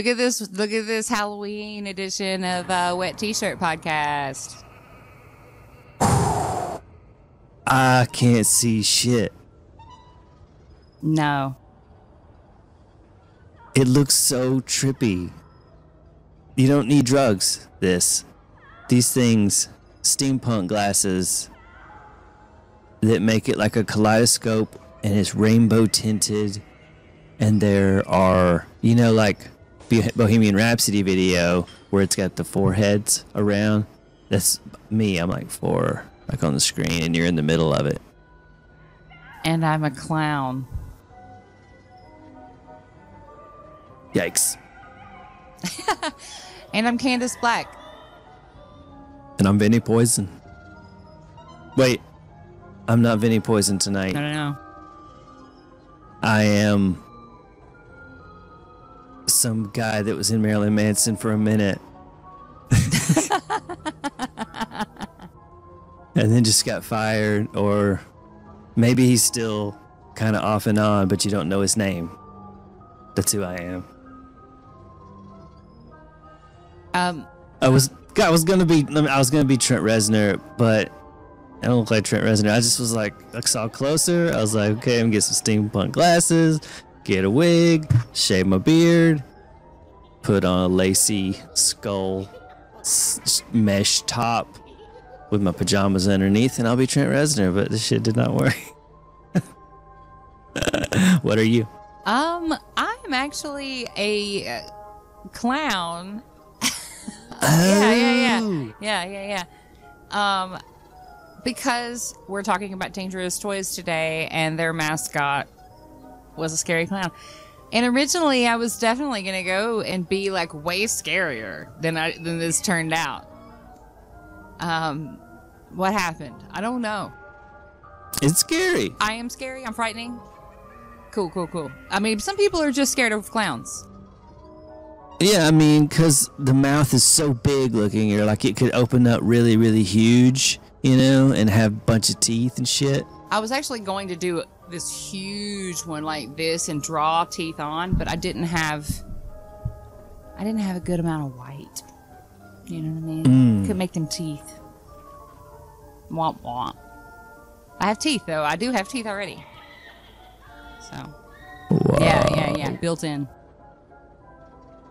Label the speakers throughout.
Speaker 1: Look at this! Look at this Halloween edition of uh, Wet T-shirt podcast.
Speaker 2: I can't see shit.
Speaker 1: No,
Speaker 2: It looks so trippy. You don't need drugs. This, these things, steampunk glasses that make it like a kaleidoscope, and it's rainbow tinted. And there are, you know, like Bohemian Rhapsody video where it's got the four heads around. That's me. I'm like four, like on the screen, and you're in the middle of it.
Speaker 1: and I'm a clown.
Speaker 2: Yikes!
Speaker 1: And I'm Candace Black.
Speaker 2: And I'm Vinny Poison. Wait, I'm not Vinny Poison tonight.
Speaker 1: I don't know.
Speaker 2: I am some guy that was in Marilyn Manson for a minute. and then just got fired, or maybe he's still kind of off and on, but you don't know his name. That's who I am.
Speaker 1: Um,
Speaker 2: I was I was gonna be I was gonna be Trent Reznor, but I don't look like Trent Reznor. I just was like I saw closer. I was like, okay, I'm gonna get some steampunk glasses, get a wig, shave my beard, put on a lacy skull mesh top with my pajamas underneath, and I'll be Trent Reznor. But this shit did not work. what are you?
Speaker 1: um, I'm actually a uh, clown. yeah, yeah, yeah,
Speaker 2: Oh.
Speaker 1: yeah, yeah, yeah. Um, because we're talking about dangerous toys today, and their mascot was a scary clown. And originally, I was definitely gonna go and be like way scarier than I than this turned out. Um, what happened? I don't know.
Speaker 2: It's scary.
Speaker 1: I am scary. I'm frightening. Cool, cool, cool. I mean, some people are just scared of clowns.
Speaker 2: Yeah, I mean, because the mouth is so big looking, you're like it could open up really, really huge, you know, and have a bunch of teeth and shit.
Speaker 1: I was actually going to do this huge one like this and draw teeth on, but I didn't have I didn't have a good amount of white. You know what I mean? Mm. Could make them teeth. Womp womp. I have teeth though. I do have teeth already. So yeah, yeah, yeah. Built in.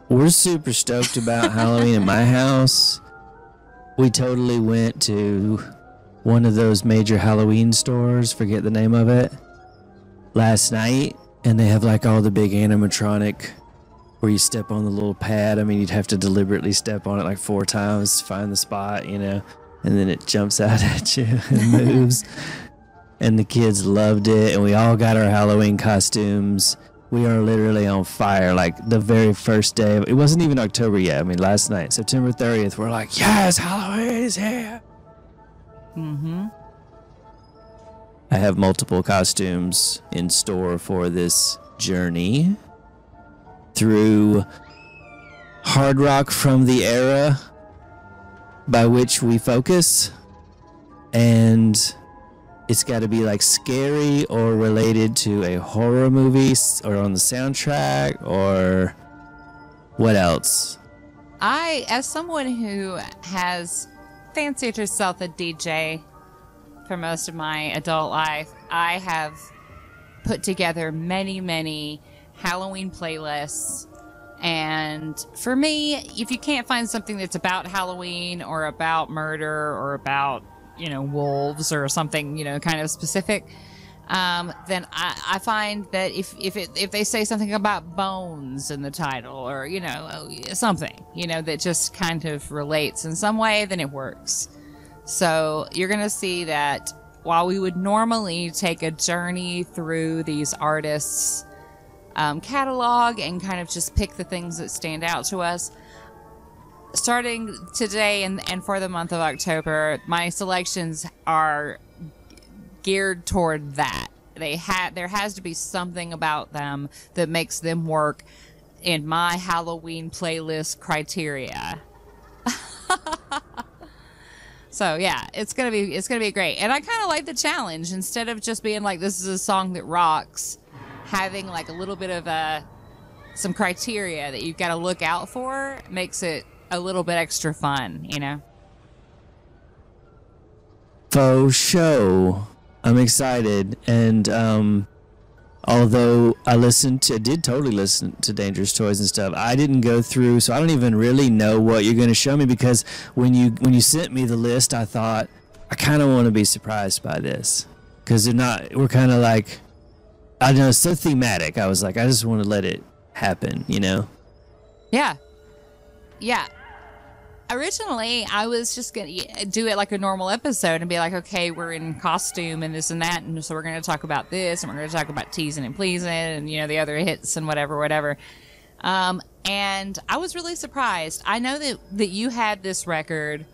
Speaker 2: We're super stoked about Halloween at my house. We totally went to one of those major Halloween stores, forget the name of it, last night, and they have like all the big animatronic where you step on the little pad. I mean, you'd have to deliberately step on it like four times to find the spot, you know, and then it jumps out at you and moves. and the kids loved it, and we all got our Halloween costumes. We are literally on fire. Like the very first day, it wasn't even October yet. I mean, last night, September 30th, we're like, yes, Halloween is here.
Speaker 1: Mm-hmm.
Speaker 2: I have multiple costumes in store for this journey through hard rock from the era by which we focus. And it's got to be like scary or related to a horror movie or on the soundtrack or what else?
Speaker 1: I, as someone who has fancied herself a DJ for most of my adult life, I have put together many, many Halloween playlists. And for me, if you can't find something that's about Halloween or about murder or about, you know, wolves or something, you know, kind of specific, um, then I, I find that if if it, if they say something about bones in the title or you know something you know that just kind of relates in some way, then it works. So you're gonna see that while we would normally take a journey through these artists' um, catalog and kind of just pick the things that stand out to us. Starting today and, and for the month of October, my selections are geared toward that. They had there has to be something about them that makes them work in my Halloween playlist criteria. so yeah, it's gonna be it's gonna be great, and I kind of like the challenge. Instead of just being like this is a song that rocks, having like a little bit of a some criteria that you've got to look out for makes it a little bit extra fun, you know.
Speaker 2: Faux show. I'm excited, and um, although I listened to, I did totally listen to Dangerous Toys and stuff. I didn't go through, so I don't even really know what you're going to show me because when you when you sent me the list, I thought I kind of want to be surprised by this because they're not. We're kind of like I don't know, so thematic. I was like, I just want to let it happen, you know.
Speaker 1: Yeah. Yeah. Originally, I was just to do it like a normal episode and be like, okay, we're in costume and this and that. And so we're to talk about this and we're to talk about teasing and pleasing and, you know, the other hits and whatever, whatever. Um, and I was really surprised. I know that, that you had this record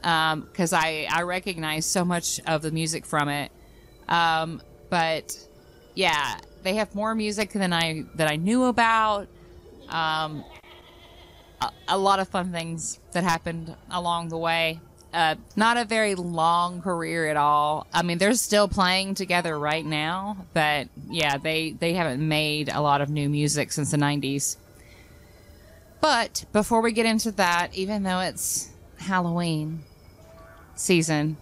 Speaker 1: because um, I, I recognize so much of the music from it. Um, but yeah, they have more music than I that I knew about. Um, a, lot of fun things that happened along the way. Uh, not a very long career at all. I mean, they're still playing together right now, but yeah, they they haven't made a lot of new music since the '90s. But before we get into that, even though it's Halloween season,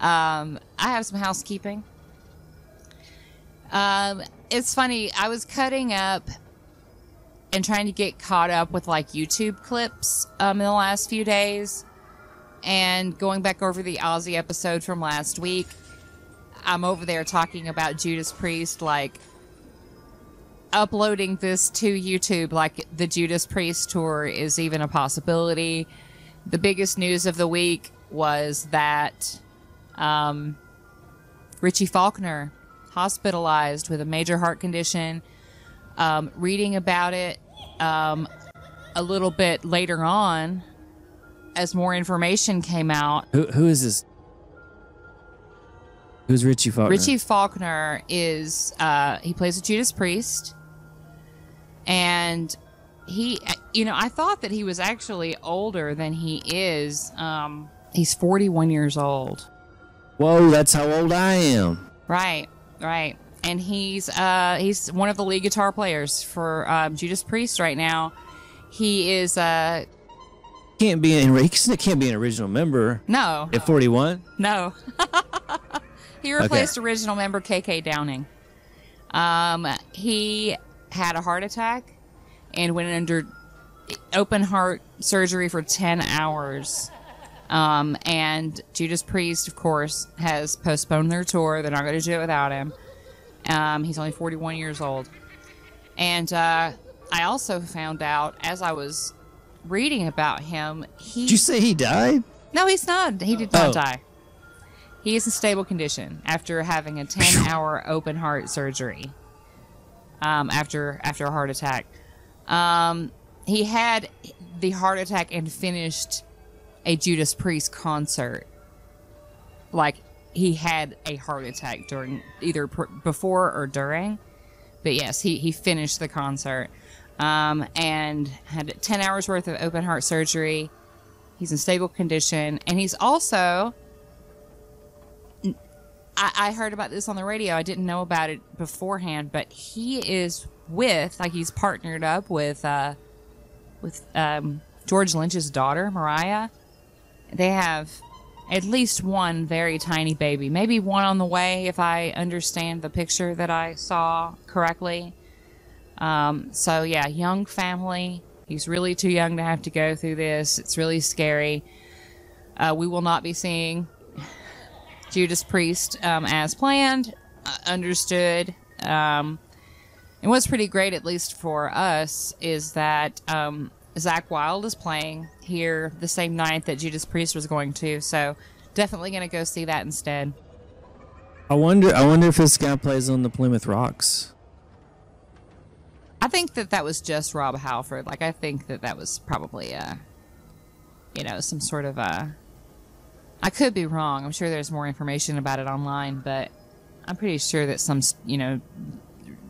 Speaker 1: um, I have some housekeeping. Um, it's funny. I was cutting up and trying to get caught up with like YouTube clips um, in the last few days, and going back over the Ozzy episode from last week. I'm over there talking about Judas Priest, like uploading this to YouTube, like the Judas Priest tour is even a possibility. The biggest news of the week was that um, Richie Faulkner hospitalized with a major heart condition. Um, reading about it um, a little bit later on, as more information came out.
Speaker 2: Who, who is this? Who's Richie Faulkner?
Speaker 1: Richie Faulkner is uh, he plays a Judas Priest, and he, you know, I thought that he was actually older than he is. Um, he's forty-one years old.
Speaker 2: Whoa, that's how old I am.
Speaker 1: Right. Right. And he's uh, he's one of the lead guitar players for um, Judas Priest right now. He is uh,
Speaker 2: can't be an he can't be an original member.
Speaker 1: No.
Speaker 2: At 41?
Speaker 1: No. he replaced okay. original member KK Downing. Um, he had a heart attack and went under open heart surgery for 10 hours. Um, and Judas Priest, of course, has postponed their tour. They're not going to do it without him. Um, he's only 41 years old. And uh, I also found out as I was reading about him, he.
Speaker 2: Did you say he died?
Speaker 1: No, he's not. He did not oh. die. He is in stable condition after having a 10 hour open heart surgery um, after, after a heart attack. Um, he had the heart attack and finished a Judas Priest concert. Like he had a heart attack during either before or during. But yes, he, he finished the concert um, and had 10 hours worth of open heart surgery. He's in stable condition. And he's also, I, I heard about this on the radio. I didn't know about it beforehand, but he is with, like, he's partnered up with, uh, with um, George Lynch's daughter, Mariah they have at least one very tiny baby, maybe one on the way if I understand the picture that I saw correctly. Um, so, yeah, young family. He's really too young to have to go through this. It's really scary. Uh, we will not be seeing Judas Priest um, as planned, uh, understood. Um, and what's pretty great, at least for us, is that um, Zakk Wylde is playing here the same night that Judas Priest was going to, so definitely going to go see that instead.
Speaker 2: I wonder. I wonder if this guy plays on the Plymouth Rocks.
Speaker 1: I think that that was just Rob Halford. Like I think that that was probably a, uh, you know, some sort of a. Uh, I could be wrong. I'm sure there's more information about it online, but I'm pretty sure that some, you know,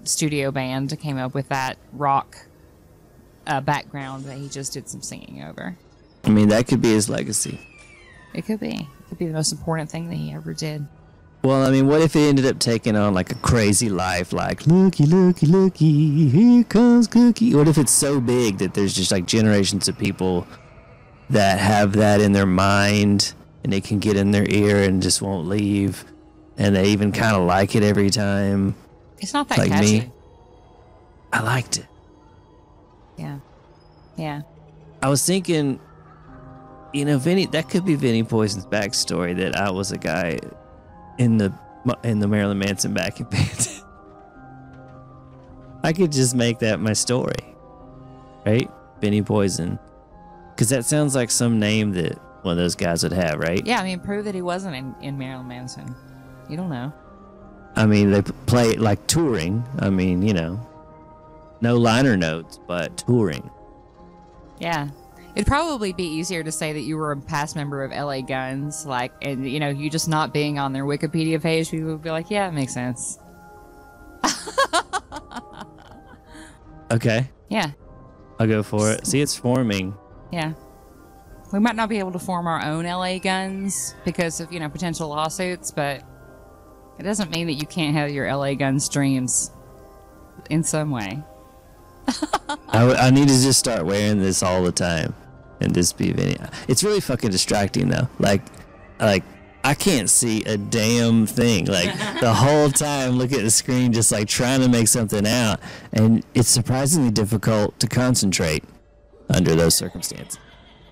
Speaker 1: studio band came up with that rock uh, background that he just did some singing over.
Speaker 2: I mean, that could be his legacy.
Speaker 1: It could be. It could be the most important thing that he ever did.
Speaker 2: Well, I mean, what if he ended up taking on like a crazy life, like looky, looky, looky, here comes Cookie? What if it's so big that there's just like generations of people that have that in their mind and it can get in their ear and just won't leave, and they even kind of like it every time?
Speaker 1: It's not that
Speaker 2: Like
Speaker 1: catchy.
Speaker 2: me? I liked it.
Speaker 1: Yeah. Yeah.
Speaker 2: I was thinking, you know, Vinny, that could be Vinny Poison's backstory that I was a guy in the in the Marilyn Manson backing band. I could just make that my story, right? Vinny Poison, because that sounds like some name that one of those guys would have, right?
Speaker 1: Yeah, I mean, prove that he wasn't in, in Marilyn Manson. You don't know.
Speaker 2: I mean, they play like touring. I mean, you know, no liner notes, but touring.
Speaker 1: Yeah. It'd probably be easier to say that you were a past member of LA Guns, like, and you know, you just not being on their Wikipedia page, people would be like, yeah, it makes sense.
Speaker 2: Okay,
Speaker 1: Yeah.
Speaker 2: I'll go for it. See, it's forming.
Speaker 1: Yeah. We might not be able to form our own LA Guns because of, you know, potential lawsuits, but it doesn't mean that you can't have your LA Guns dreams in some way.
Speaker 2: I, I need to just start wearing this all the time and just be Vinny. It's really fucking distracting though. Like, like I can't see a damn thing. Like the whole time, look at the screen, just like trying to make something out, and it's surprisingly difficult to concentrate under those circumstances.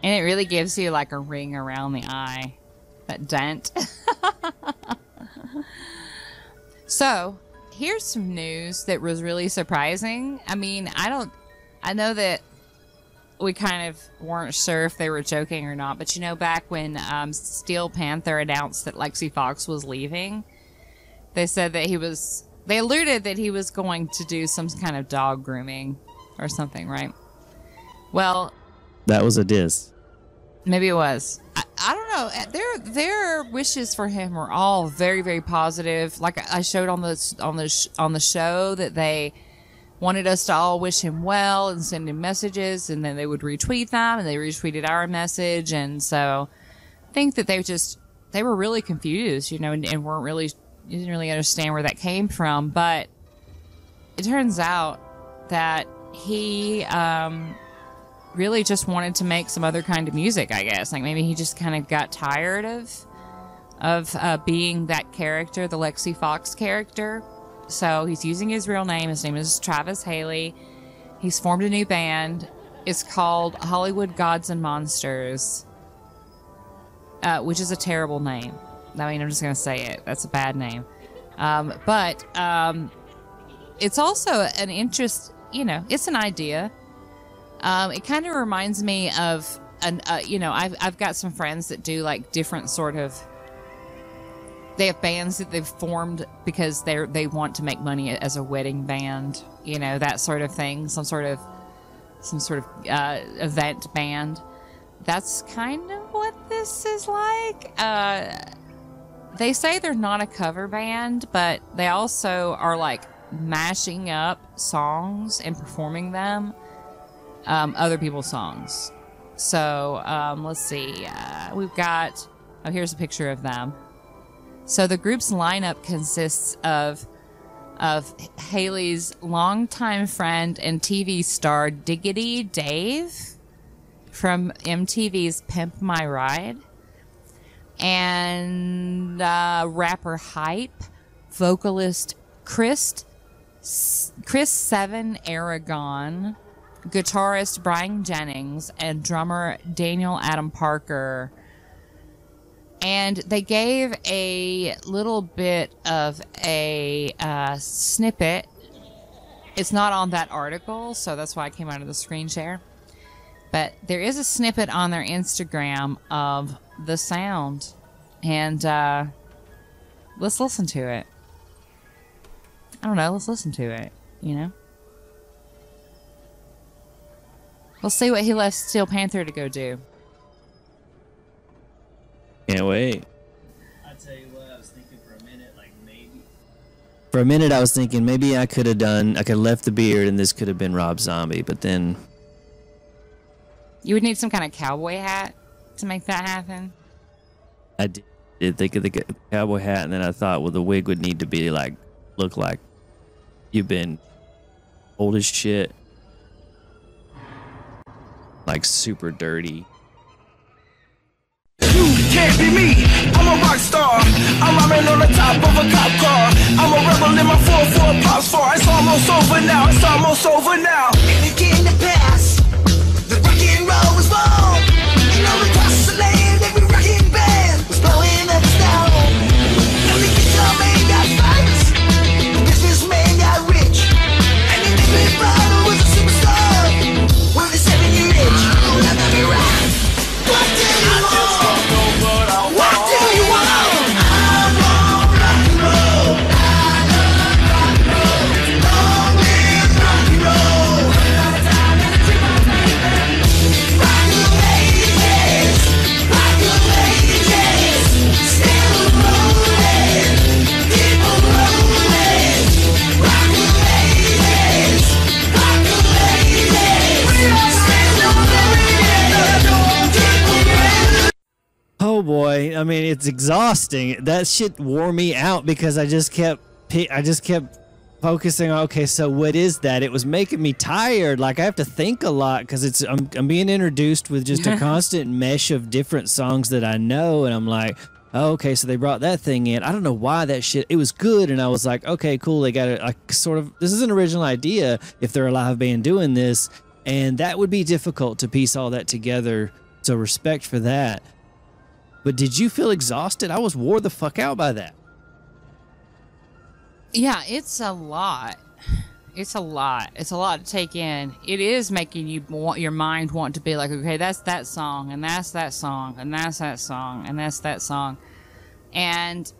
Speaker 1: And it really gives you like a ring around the eye, that dent. so, here's some news that was really surprising. I mean, I don't, I know that we kind of weren't sure if they were joking or not, but you know, back when um, Steel Panther announced that Lexxi Foxx was leaving, they said that he was, they alluded that he was going to do some kind of dog grooming or something, right? Well,
Speaker 2: That was a diss.
Speaker 1: Maybe it was. I, I don't know. Uh, Their their wishes for him were all very very positive. Like I showed on the on the on the show that they wanted us to all wish him well and send him messages, and then they would retweet them, and they retweeted our message, and so I think that they just they were really confused, you know, and, and weren't really didn't really understand where that came from. But it turns out that he um, really just wanted to make some other kind of music, I guess. Like maybe he just kind of got tired of of uh, being that character, the Lexxi Foxx character. So he's using his real name. His name is Travis Haley. He's formed a new band. It's called Hollywood Gods and Monsters, uh, which is a terrible name. I mean, I'm just gonna say it. That's a bad name. Um, but um, it's also an interest. You know, it's an idea. Um, it kind of reminds me of an, uh, you know, I've I've got some friends that do like different sort of. They have bands that they've formed because they're they want to make money as a wedding band, you know, that sort of thing. Some sort of, some sort of uh, event band. That's kind of what this is like. Uh, they say they're not a cover band, but they also are like mashing up songs and performing them um, other people's songs. So um, let's see. Uh, we've got. Oh, here's a picture of them. So the group's lineup consists of of Haley's longtime friend and TV star Diggity Dave from MTV's Pimp My Ride, and uh, rapper Hype, vocalist Chris Chris Seven Aragon, guitarist Brian Jennings, and drummer Daniel Adam Parker. And they gave a little bit of a uh, snippet. It's not on that article, so that's why I came out of the screen share. But there is a snippet on their Instagram of the sound. And uh, let's listen to it. I don't know, let's listen to it, you know? We'll see what he left Steel Panther to go do.
Speaker 2: Can't wait.
Speaker 3: I tell you what, I was thinking for a minute, like maybe.
Speaker 2: For a minute, I was thinking maybe I could have done, I could have left the beard and this could have been Rob Zombie, but then
Speaker 1: You would need some kind of cowboy hat to make that happen.
Speaker 2: I did did think of the cowboy hat, and then I thought, well, the wig would need to be like look like you've been old as shit, like super dirty.
Speaker 4: You can't be me. I'm a rock star. I'm rhyming on the top of a cop car. I'm a rebel in my 4-4 pops far. It's almost over now. It's almost over now.
Speaker 5: And it came to pass. The rock and roll was born.
Speaker 2: Oh boy, I mean it's exhausting. That shit wore me out because I just kept I just kept focusing on okay, so what is that? It was making me tired. Like I have to think a lot cuz it's I'm, I'm being introduced with just a constant mesh of different songs that I know and I'm like Oh, okay, so they brought that thing in. I don't know why that shit. It was good, and I was like, okay, cool. They got it. Like, sort of. This is an original idea if they're a live band doing this, and that would be difficult to piece all that together. So respect for that. But did you feel exhausted? I was wore the fuck out by that.
Speaker 1: Yeah, it's a lot. It's a lot. It's a lot to take in. It is making you want your mind want to be like, okay, that's that song, and that's that song, and that's that song, and that's that song. And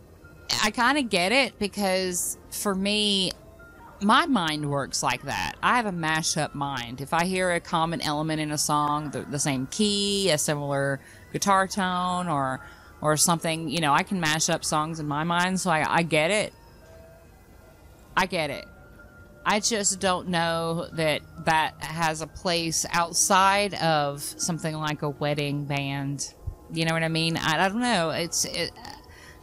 Speaker 1: I kind of get it because for me, my mind works like that. I have a mashup mind. If I hear a common element in a song, the, the same key, a similar guitar tone, or or something, you know, I can mash up songs in my mind. So I, I get it. I get it. I just don't know that that has a place outside of something like a wedding band. You know what I mean? I, I don't know. It's it,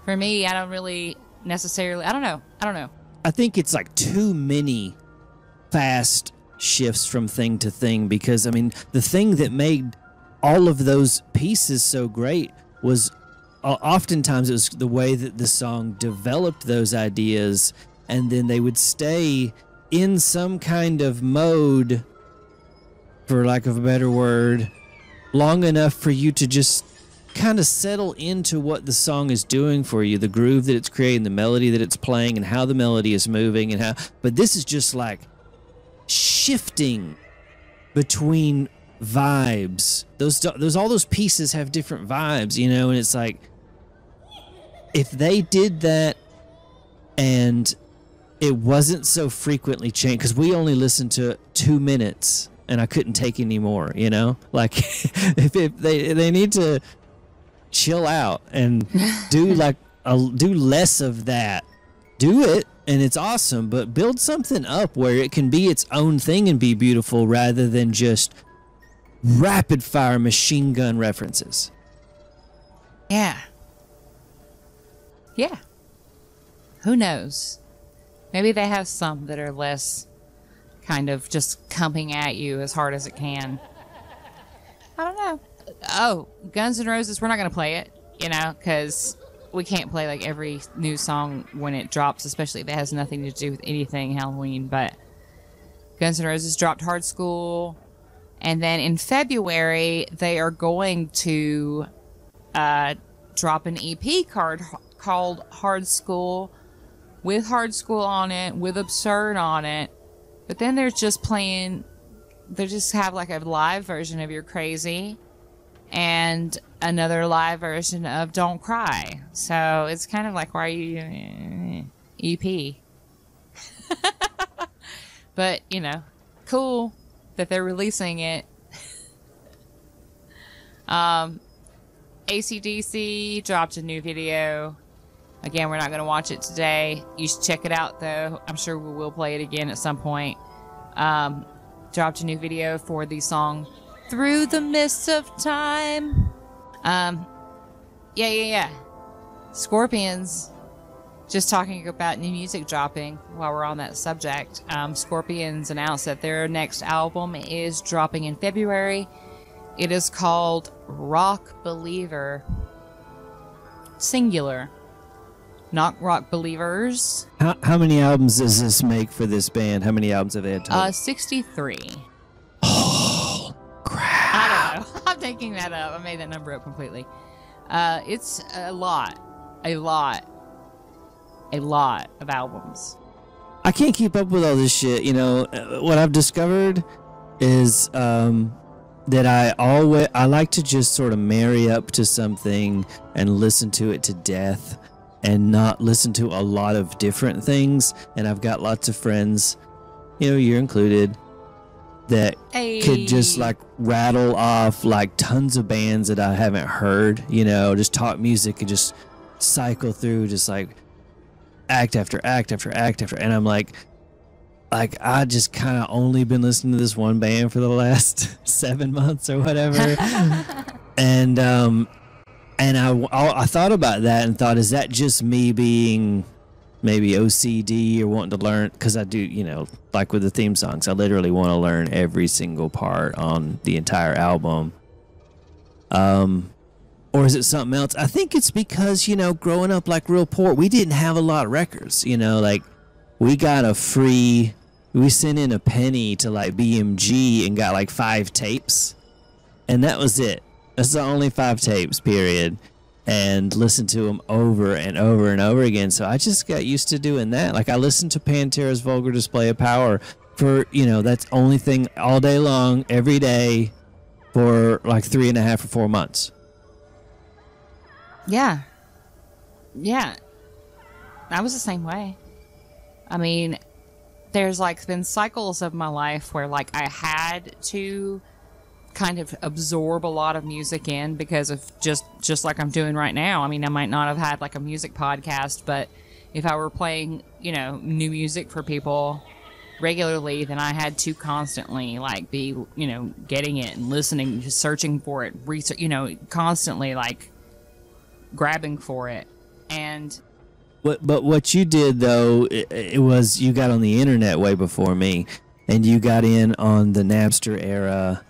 Speaker 1: for me. I don't really necessarily. I don't know. I don't know.
Speaker 2: I think it's like too many fast shifts from thing to thing because I mean the thing that made all of those pieces so great was uh, oftentimes it was the way that the song developed those ideas and then they would stay in some kind of mode for lack of a better word long enough for you to just kind of settle into what the song is doing for you the groove that it's creating the melody that it's playing and how the melody is moving and how but this is just like shifting between vibes those those all those pieces have different vibes you know and it's like if they did that and it wasn't so frequently changed because we only listened to two minutes and I couldn't take any more, you know? Like if, if they they need to chill out and do like a, do less of that. Do it and it's awesome, but build something up where it can be its own thing and be beautiful rather than just rapid fire machine gun references.
Speaker 1: Yeah. Yeah. Who knows? Maybe they have some that are less kind of just coming at you as hard as it can. I don't know. Oh, Guns N' Roses, we're not going to play it, you know, because we can't play like every new song when it drops, especially if it has nothing to do with anything Halloween. But Guns N' Roses dropped Hard Skool. And then in February, they are going to uh, drop an EP card called Hard Skool with Hard Skool on it, with Absurd on it. But then they're just playing, they just have like a live version of You're Crazy and another live version of Don't Cry. So it's kind of like, why are you EP? but, you know, cool that they're releasing it. um, ACDC dropped a new video. Again, we're not going to watch it today. You should check it out, though. I'm sure we will play it again at some point. Um, dropped a new video for the song "Through the Mist of Time." Um, yeah, yeah, yeah. Scorpions, just talking about new music dropping while we're on that subject, um, Scorpions announced that their next album is dropping in February. It is called Rock Believer. Singular. Not Rock Believers.
Speaker 2: How, how many albums does this make for this band? How many albums have they had? total?
Speaker 1: Uh, 63. Oh, crap. I don't know. I'm taking that up. I made that number up completely. Uh, it's a lot. A lot. A lot of albums.
Speaker 2: I can't keep up with all this shit. You know, Uh, what I've discovered is um, that I always I like to just sort of marry up to something and listen to it to death, and not listen to a lot of different things. And I've got lots of friends, you know, you're included, that could just like rattle off like tons of bands that I haven't heard. You know, just talk music and just cycle through just like act after act after act after and I'm like like I just kind of only been listening to this one band for the last 7 months or whatever. and um and I, I I thought about that and thought is that just me being maybe OCD or wanting to learn cuz I do, you know, like with the theme songs, I literally want to learn every single part on the entire album. Um or is it something else? I think it's because, you know, growing up like real poor, we didn't have a lot of records, you know, like we got a free we sent in a penny to like BMG and got like 5 tapes. And that was it. That's the only 5 tapes, period. And listened to them over and over and over again. So I just got used to doing that. Like I listened to Pantera's Vulgar Display of Power for, you know, that's only thing all day long, every day for like three and a half or four months.
Speaker 1: Yeah. Yeah. I was the same way. I mean, there's like been cycles of my life where like I had to kind of absorb a lot of music in because of just just like I'm doing right now. I mean, I might not have had like a music podcast, but if I were playing, you know, new music for people regularly, then I had to constantly like be, you know, getting it and listening, just searching for it, research, you know, constantly like grabbing for it. And
Speaker 2: What, but what you did though, it, it was you got on the internet way before me, and you got in on the Napster era,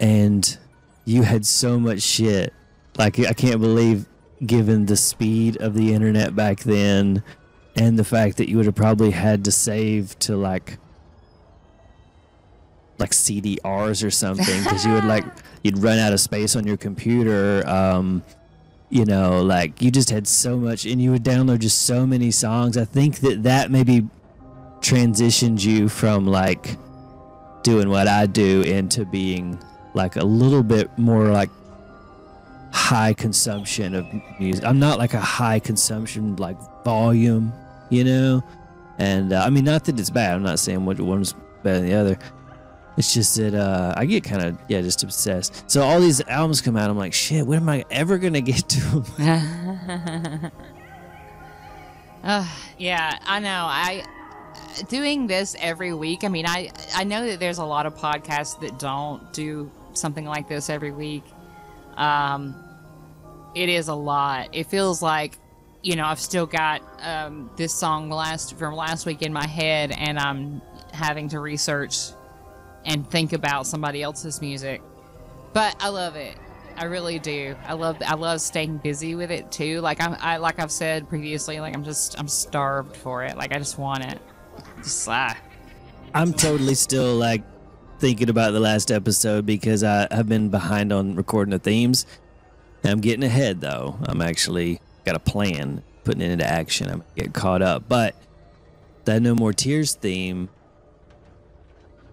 Speaker 2: and you had so much shit. Like I can't believe, given the speed of the internet back then, and the fact that you would have probably had to save to like like CDRs or something because you would like you'd run out of space on your computer. Um, you know, like you just had so much, and you would download just so many songs. I think that that maybe transitioned you from like doing what I do into being like a little bit more like high consumption of music. I'm not like a high consumption like volume, you know. And uh, I mean, not that it's bad. I'm not saying one's better than the other. It's just that uh, I get kind of yeah, just obsessed. So all these albums come out, I'm like, shit, when am I ever gonna get to them?
Speaker 1: yeah, I know. I doing this every week. I mean, I I know that there's a lot of podcasts that don't do something like this every week. Um, it is a lot. It feels like you know I've still got um, this song last from last week in my head, and I'm having to research and think about somebody else's music. But I love it. I really do. I love I love staying busy with it too. Like I'm I like I've said previously, like I'm just I'm starved for it. Like I just want it. Just ah.
Speaker 2: I'm totally still like thinking about the last episode because I have been behind on recording the themes. I'm getting ahead though. I'm actually got a plan, putting it into action. I'm getting caught up. But that No More Tears theme,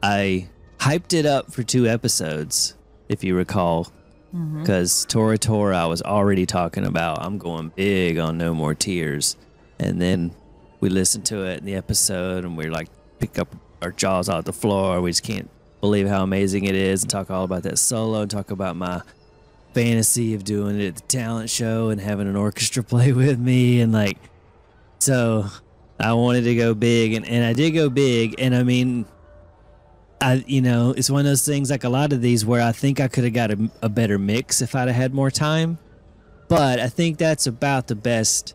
Speaker 2: I hyped it up for two episodes, if you recall. Mm-hmm. Because Tora Tora, I was already talking about. I'm going big on No More Tears. And then we listened to it in the episode and we're like, pick up our jaws off the floor. We just can't believe how amazing it is and talk all about that solo and talk about my fantasy of doing it at the talent show and having an orchestra play with me and like so I wanted to go big and, and I did go big and I mean I you know it's one of those things like a lot of these where I think I could have got a, a better mix if I'd have had more time but I think that's about the best.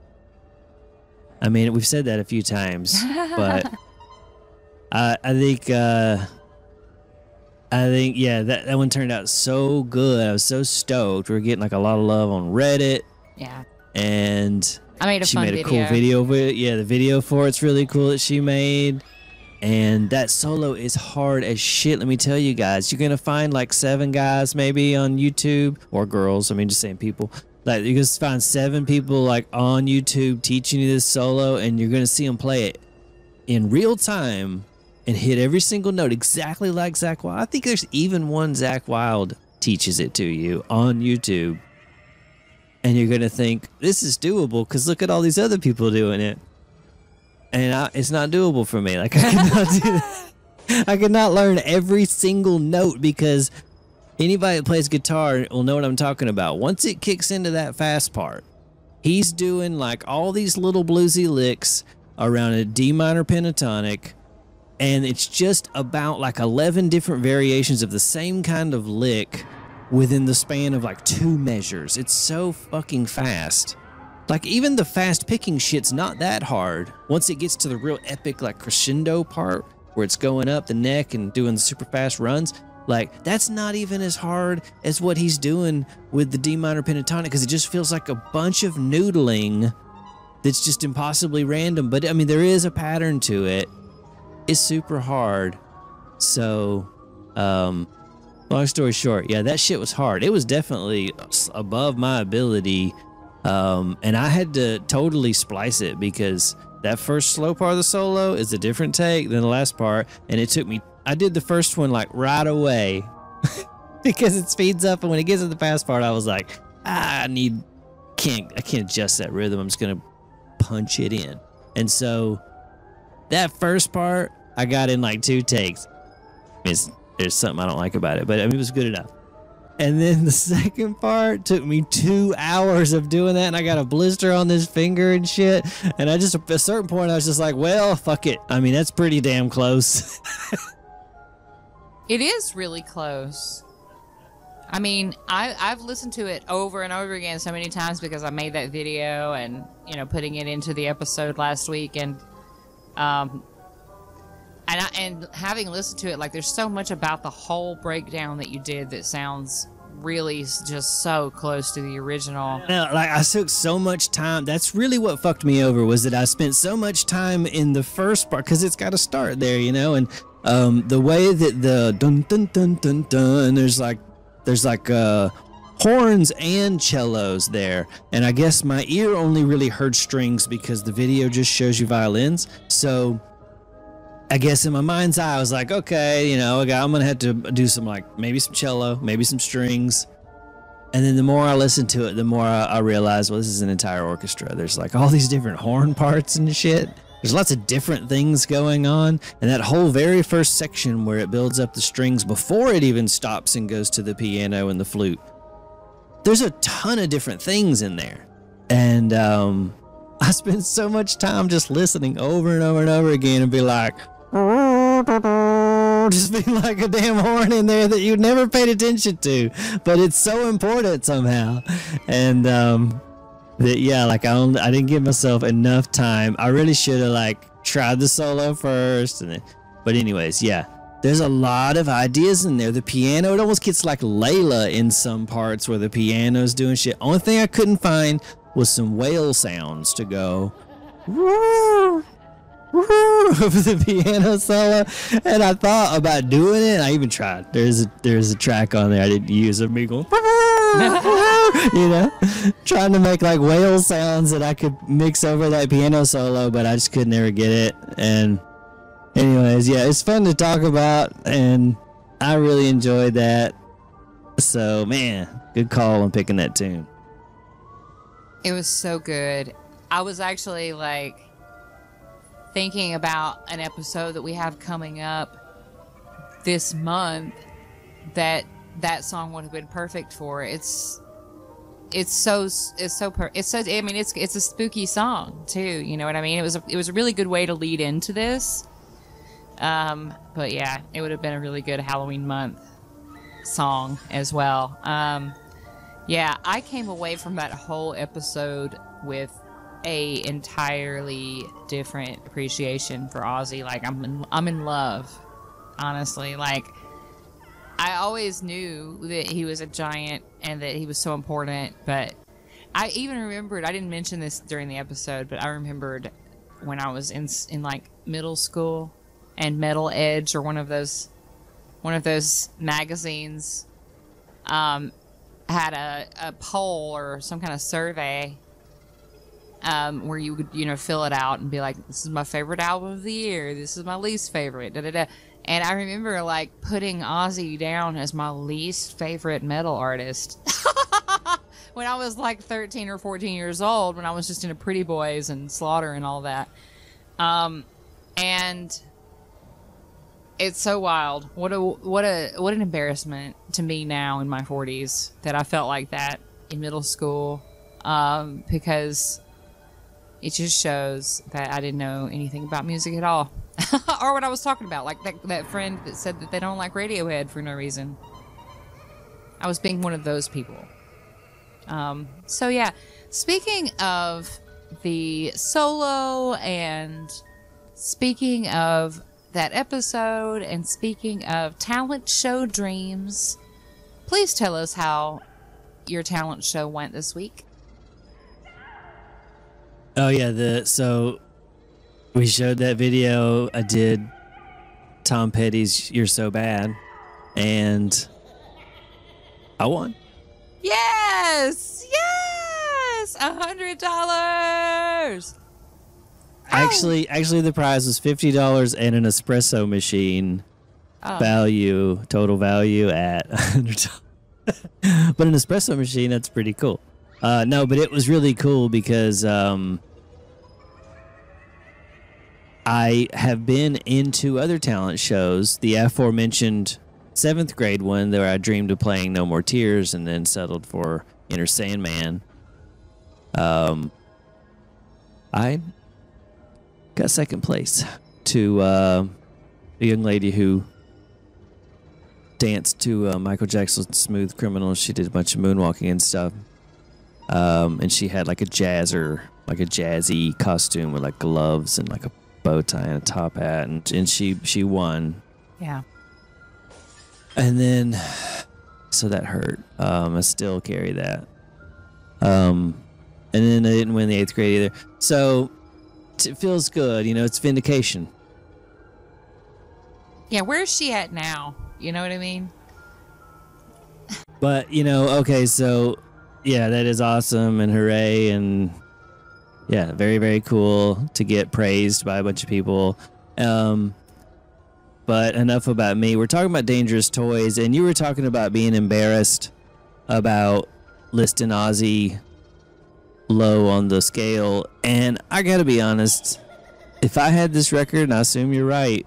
Speaker 2: I mean, we've said that a few times, but I I think uh, I think yeah that that one turned out so good. I was so stoked. We are getting like a lot of love on Reddit,
Speaker 1: Yeah.
Speaker 2: and
Speaker 1: I made a
Speaker 2: she
Speaker 1: fun
Speaker 2: made a
Speaker 1: video.
Speaker 2: cool video of it. Yeah, the video for it's really cool that she made. And that solo is hard as shit. Let me tell you guys. You're gonna find like seven guys maybe on YouTube or girls. I mean, just saying people. Like you're gonna find seven people like on YouTube teaching you this solo, and you're gonna see them play it in real time and hit every single note exactly like Zakk Wylde. I think there's even one Zakk Wylde teaches it to you on YouTube and you're gonna think this is doable because look at all these other people doing it, and I, it's not doable for me. Like I cannot do that. I cannot learn every single note because anybody that plays guitar will know what I'm talking about. Once it kicks into that fast part, he's doing like all these little bluesy licks around a D minor pentatonic. And it's just about like 11 different variations of the same kind of lick within the span of like two measures. It's so fucking fast. Like even the fast picking shit's not that hard. Once it gets to the real epic like crescendo part where it's going up the neck and doing the super fast runs, like that's not even as hard as what he's doing with the D minor pentatonic because it just feels like a bunch of noodling that's just impossibly random. But I mean, there is a pattern to it. It's super hard. So, um, long story short, yeah, that shit was hard. It was definitely above my ability. Um, and I had to totally splice it because that first slow part of the solo is a different take than the last part. And it took me, I did the first one like right away because it speeds up. And when it gets to the fast part, I was like, ah, I need, can't, I can't adjust that rhythm. I'm just going to punch it in. And so that first part, I got in like two takes. It's, there's something I don't like about it, but I mean, it was good enough. And then the second part took me two hours of doing that, and I got a blister on this finger and shit. And I just, at a certain point, I was just like, well, fuck it. I mean, that's pretty damn close.
Speaker 1: It is really close. I mean, I I've listened to it over and over again so many times because I made that video and you know putting it into the episode last week and um and I, and having listened to it like there's so much about the whole breakdown that you did that sounds really just so close to the original.
Speaker 2: No, like I took so much time. That's really what fucked me over was that I spent so much time in the first part because it's got to start there, you know. And um, the way that the dun dun dun dun dun, there's like there's like uh, horns and cellos there, and I guess my ear only really heard strings because the video just shows you violins. So I guess in my mind's eye, I was like, okay, you know, okay, I'm gonna have to do some like maybe some cello, maybe some strings. And then the more I listened to it, the more I, I realized, well, this is an entire orchestra. There's like all these different horn parts and shit. There's lots of different things going on. And that whole very first section where it builds up the strings before it even stops and goes to the piano and the flute, there's a ton of different things in there. And um, I spent so much time just listening over and over and over again and be like, just being like a damn horn in there that you never paid attention to, but it's so important somehow. And um, that yeah, like I only, I didn't give myself enough time. I really should have like tried the solo first, and then, but anyways, yeah. There's a lot of ideas in there. The piano, it almost gets like Layla in some parts where the piano's doing shit. Only thing I couldn't find was some whale sounds to go of the piano solo, and I thought about doing it. I even tried. There's a there's a track on there I didn't use of me going, you know, trying to make like whale sounds that I could mix over that piano solo, but I just could never get it. And anyways, yeah, it's fun to talk about, and I really enjoyed that. So man, good call on picking that tune.
Speaker 1: It was so good. I was actually like thinking about an episode that we have coming up this month that that song would have been perfect for. It's it's so it's so per, it's so I mean it's it's a spooky song too. You know what I mean? It was a, it was a really good way to lead into this. Um, but yeah, it would have been a really good Halloween month song as well. Um, Yeah, I came away from that whole episode with a entirely different appreciation for Ozzy. Like I'm in, I'm in love, honestly. Like I always knew that he was a giant and that he was so important, but I even remembered I didn't mention this during the episode, but I remembered when I was in in like middle school and Metal Edge or one of those one of those magazines um, had a, a poll or some kind of survey um, where you would you know fill it out and be like, "This is my favorite album of the year. This is my least favorite." Da da da. And I remember like putting Ozzy down as my least favorite metal artist when I was like 13 or 14 years old. When I was just into Pretty Boys and Slaughter and all that. Um, and it's so wild. What a what a what an embarrassment to me now in my 40s that I felt like that in middle school um, because it just shows that I didn't know anything about music at all or what I was talking about. Like that that friend that said that they don't like Radiohead for no reason. I was being one of those people. Um, so yeah, speaking of the solo and speaking of that episode and speaking of talent show dreams, please tell us how your talent show went this week.
Speaker 2: Oh yeah, the so we showed that video. I did Tom Petty's "You're So Bad," and I won.
Speaker 1: Yes, yes, a hundred dollars.
Speaker 2: Actually, actually, the prize was fifty dollars and an espresso machine. Oh. Value total value at hundred dollars. but an espresso machine that's pretty cool. Uh, no, but it was really cool because um, I have been into other talent shows. The aforementioned seventh grade one, where I dreamed of playing No More Tears, and then settled for Enter Sandman. Um, I got second place to uh, a young lady who danced to uh, Michael Jackson's "Smooth Criminal." She did a bunch of moonwalking and stuff, um, and she had like a jazzer, like a jazzy costume with like gloves and like a bow tie and a top hat, and, and she she won.
Speaker 1: Yeah.
Speaker 2: And then, so that hurt. Um, I still carry that. Um, and then I didn't win the eighth grade either. So it feels good, you know. It's vindication.
Speaker 1: Yeah, where's she at now? You know what I mean?
Speaker 2: But you know, okay, so yeah, that is awesome and hooray and yeah, very very cool to get praised by a bunch of people. Um, but enough about me. We're talking about dangerous toys, and you were talking about being embarrassed about listing Ozzy low on the scale. And I gotta be honest, if I had this record, and I assume you're right,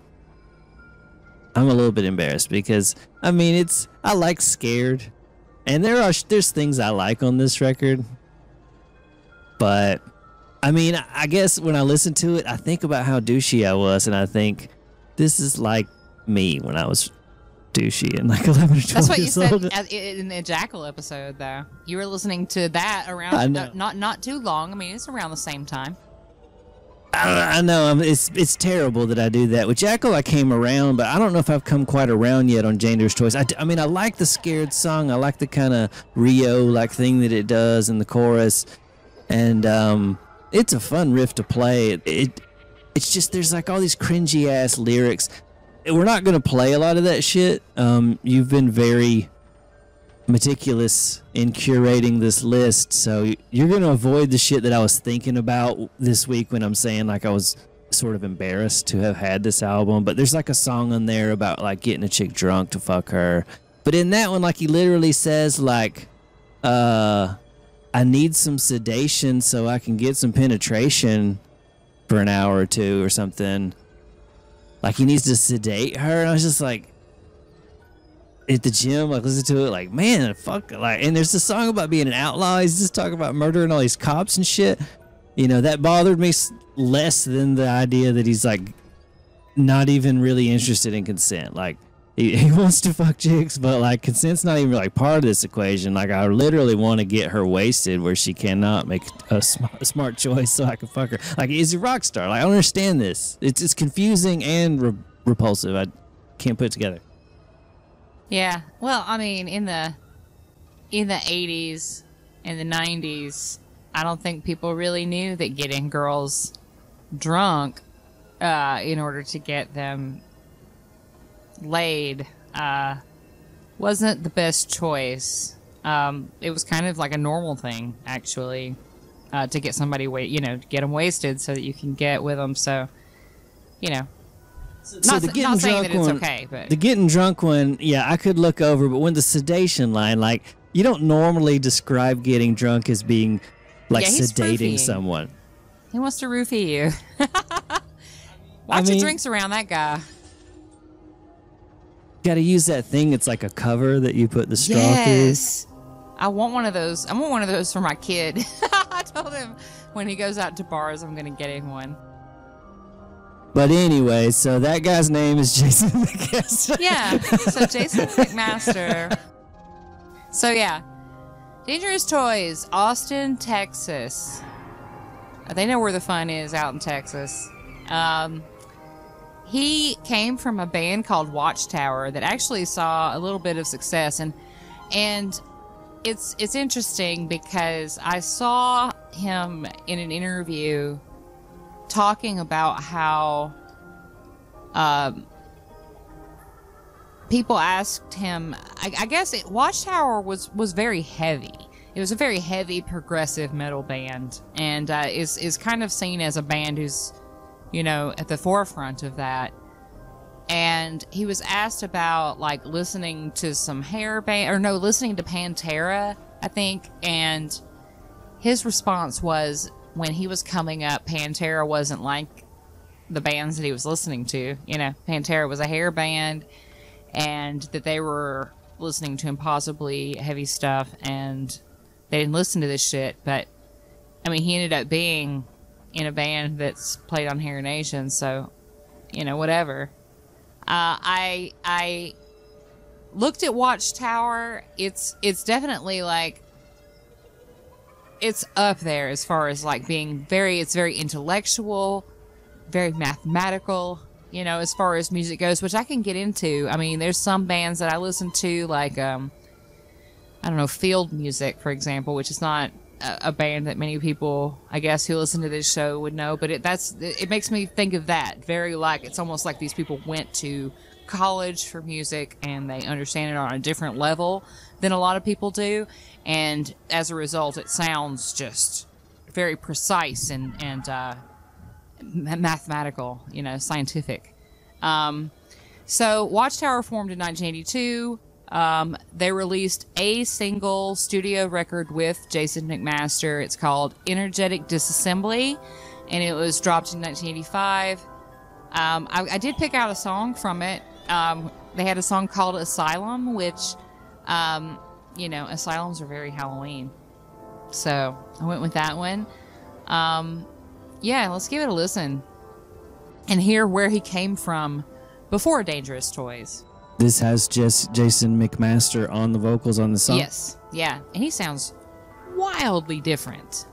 Speaker 2: I'm a little bit embarrassed because I mean it's I like scared, and there are there's things I like on this record, but I mean I guess when I listen to it, I think about how douchey I was, and I think this is like me when I was douchey and like 11 or 12
Speaker 1: That's what you said at- in the Jackal episode, though. You were listening to that around uh, not not too long. I mean, it's around the same time.
Speaker 2: I, I know it's it's terrible that I do that. With Jackal, I came around, but I don't know if I've come quite around yet on Dangerous Toys. I mean, I like the scared song. I like the kind of Rio like thing that it does in the chorus, and um, it's a fun riff to play. It, it it's just there's like all these cringy ass lyrics. We're not gonna play a lot of that shit. Um, you've been very meticulous in curating this list, so you're gonna avoid the shit that I was thinking about this week when I'm saying like I was sort of embarrassed to have had this album. But there's like a song on there about like getting a chick drunk to fuck her. But in that one, like he literally says like, uh, I need some sedation so I can get some penetration for an hour or two or something. Like he needs to sedate her. And I was just like, at the gym, like listen to it, like man, fuck, like. And there's a song about being an outlaw. He's just talking about murdering all these cops and shit. You know that bothered me less than the idea that he's like not even really interested in consent. Like he, he wants to fuck chicks, but like consent's not even like part of this equation. Like I literally want to get her wasted where she cannot make a smart, smart choice so I can fuck her. Like he's a rock star. Like I don't understand this. It's it's confusing and re- repulsive. I can't put it together.
Speaker 1: Yeah. Well, I mean, in the in the 80s and the 90s, I don't think people really knew that getting girls drunk uh, in order to get them laid uh, wasn't the best choice. Um, it was kind of like a normal thing, actually, uh, to get somebody wait, you know, get them wasted so that you can get with them. So, you know,
Speaker 2: So
Speaker 1: not,
Speaker 2: the getting
Speaker 1: not
Speaker 2: drunk
Speaker 1: that
Speaker 2: one,
Speaker 1: okay, but
Speaker 2: the getting drunk one, yeah, I could look over, but when the sedation line, like you don't normally describe getting drunk as being like
Speaker 1: Yeah,
Speaker 2: sedating
Speaker 1: roofing.
Speaker 2: someone.
Speaker 1: he wants to roofie you. Watch
Speaker 2: mean-
Speaker 1: your drinks around that guy.
Speaker 2: Got to use that thing. It's like a cover that you put the straw
Speaker 1: Yes. I want one of those. I want one of those for my kid. I told him when he goes out to bars, I'm going to get him one.
Speaker 2: But anyway, so that guy's name is Jason McKesson.
Speaker 1: Yeah. So Jason McMaster. So yeah, Dangerous Toys, Austin, Texas. They know where the fun is out in Texas. Um, he came from a band called Watchtower that actually saw a little bit of success, and and it's it's interesting because I saw him in an interview talking about how um, people asked him. I, I guess it, Watchtower was was very heavy. It was a very heavy progressive metal band, and uh, is is kind of seen as a band who's, you know, at the forefront of that. And he was asked about like listening to some hair band or no, listening to Pantera, I think, and his response was when he was coming up, Pantera wasn't like the bands that he was listening to. You know, Pantera was a hair band, and that they were listening to impossibly heavy stuff, and they didn't listen to this shit. But I mean, he ended up being in a band that's played on Hair Nation, so you know, whatever. Uh, I I looked at Watchtower. It's it's definitely like it's up there as far as like being very it's very intellectual very mathematical you know as far as music goes which i can get into. I mean there's some bands that i listen to like um i don't know field music for example which is not a, band that many people i guess who listen to this show would know but it that's it makes me think of that very like it's almost like these people went to college for music and they understand it on a different level than a lot of people do and as a result it sounds just very precise and and uh mathematical, you know, scientific. Um, so Watchtower formed in 1982. Um, they released a single studio record with Jason McMaster. It's called Energetic Disassembly, and it was dropped in 1985. Um, I, I did pick out a song from it. Um, they had a song called Asylum, which, um, you know, asylums are very Halloween. So I went with that one. Um, yeah, let's give it a listen and hear where he came from before Dangerous Toys.
Speaker 2: This has just Jason McMaster on the vocals on the song.
Speaker 1: Yes, yeah, and he sounds wildly different.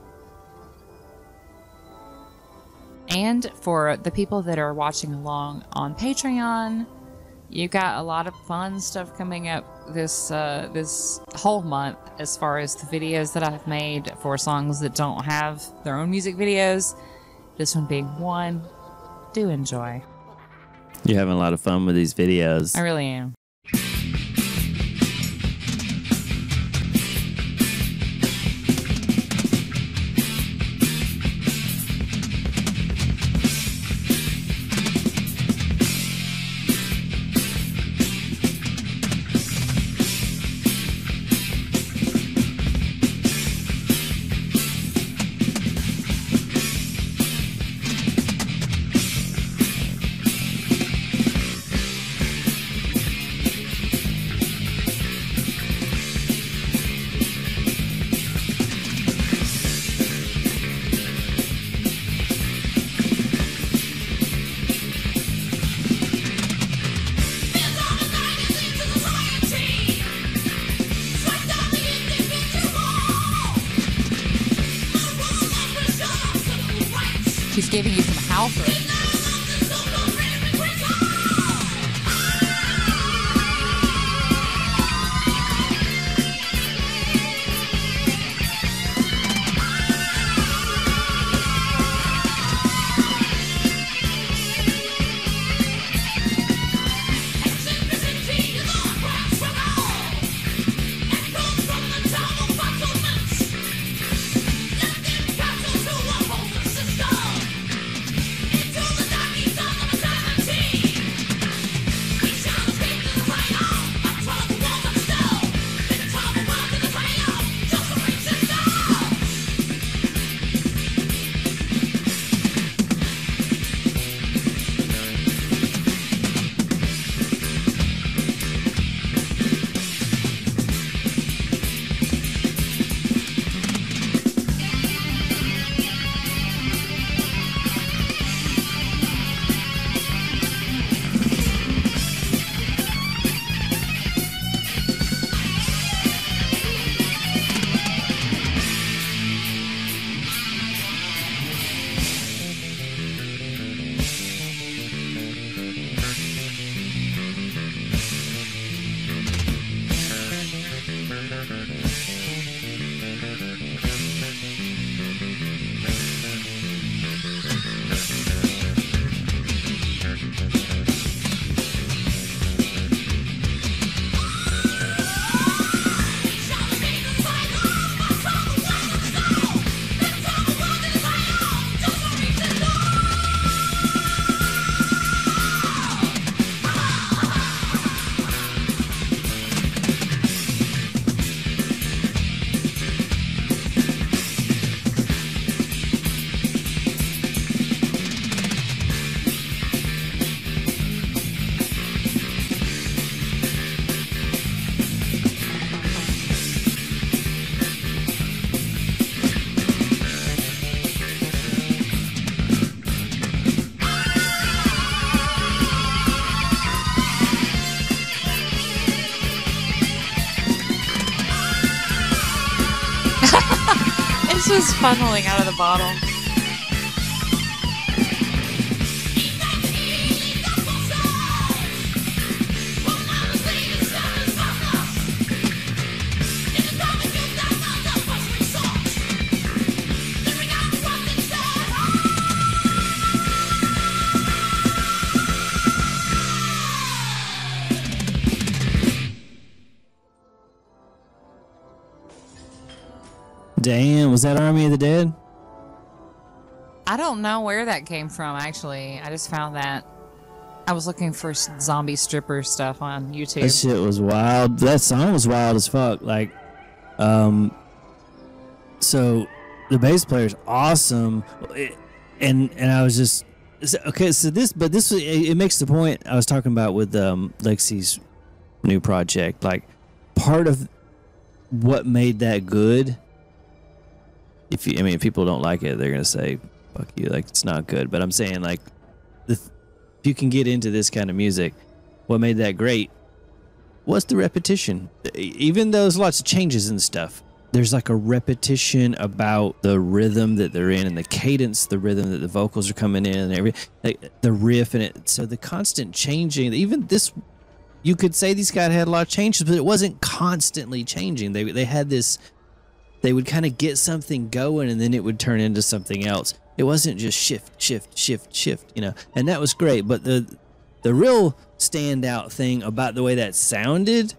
Speaker 1: And for the people that are watching along on Patreon, you got a lot of fun stuff coming up this uh, this whole month as far as the videos that I've made for songs that don't have their own music videos. This one being one. Do enjoy.
Speaker 2: You're having a lot of fun with these videos.
Speaker 1: I really am. She's giving you some Alfred. Funneling out of the bottle.
Speaker 2: Was that Army of the Dead?
Speaker 1: I don't know where that came from, actually. I just found that. I was looking for zombie stripper stuff on YouTube.
Speaker 2: That shit was wild. That song was wild as fuck. Like, um, so the bass player's awesome, It- and and I was just okay. So this, but this it, it makes the point I was talking about with um Lexxi's new project. Like, part of what made that good. If you, I mean, if people don't like it, they're gonna say, "Fuck you!" Like it's not good. But I'm saying, like, the th- if you can get into this kind of music, what made that great was the repetition. Even though there's lots of changes and stuff, there's like a repetition about the rhythm that they're in and the cadence, the rhythm that the vocals are coming in and every like the riff and it. So the constant changing, even this, you could say these guys had a lot of changes, but it wasn't constantly changing. They they had this. They would kind of get something going and then it would turn into something else. It wasn't just shift, shift, shift, shift, you know, and that was great. But the the real standout thing about the way that sounded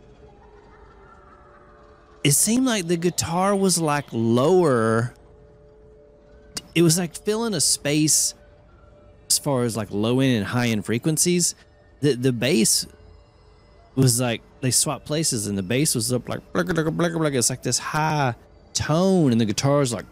Speaker 2: it seemed like the guitar was like lower it was like filling a space as far as like low end and high end frequencies the the bass was like they swapped places and the bass was up like it's like this high tone and the guitar was like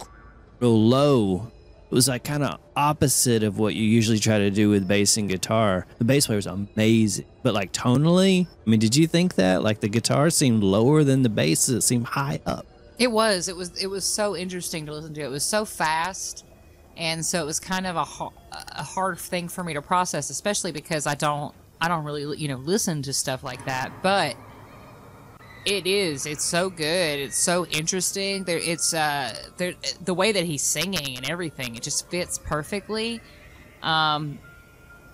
Speaker 2: real low it was like kind of opposite of what you usually try to do with bass and guitar. The bass player was amazing, but like tonally, I mean, did you think that? Like the guitar seemed lower than the bass, it seemed high up.
Speaker 1: It was. It was. It was so interesting to listen to. It was so fast, and so it was kind of a, a hard thing for me to process, especially because I don't. I don't really, you know, listen to stuff like that. But It is. It's so good. It's so interesting. There, it's uh, there, the way that he's singing and everything. It just fits perfectly. Um,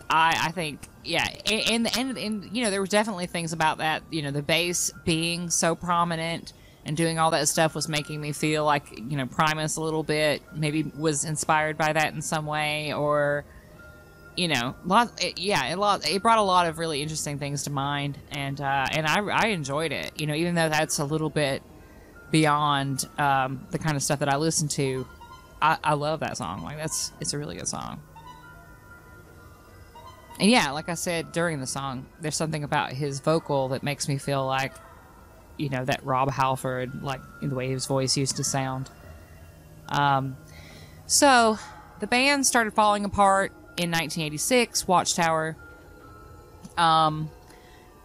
Speaker 1: I, I think, yeah, and, and and and you know, there were definitely things about that. You know, the bass being so prominent and doing all that stuff was making me feel like you know Primus a little bit. Maybe was inspired by that in some way, or you know, lot. It, yeah, it lot. It brought a lot of really interesting things to mind, and uh, and I I enjoyed it. You know, even though that's a little bit beyond um, the kind of stuff that I listen to, I, I love that song. Like that's it's a really good song. And yeah, like I said during the song, there's something about his vocal that makes me feel like, you know, that Rob Halford, like in the way his voice used to sound. Um, so the band started falling apart in 1986. Watchtower. Um,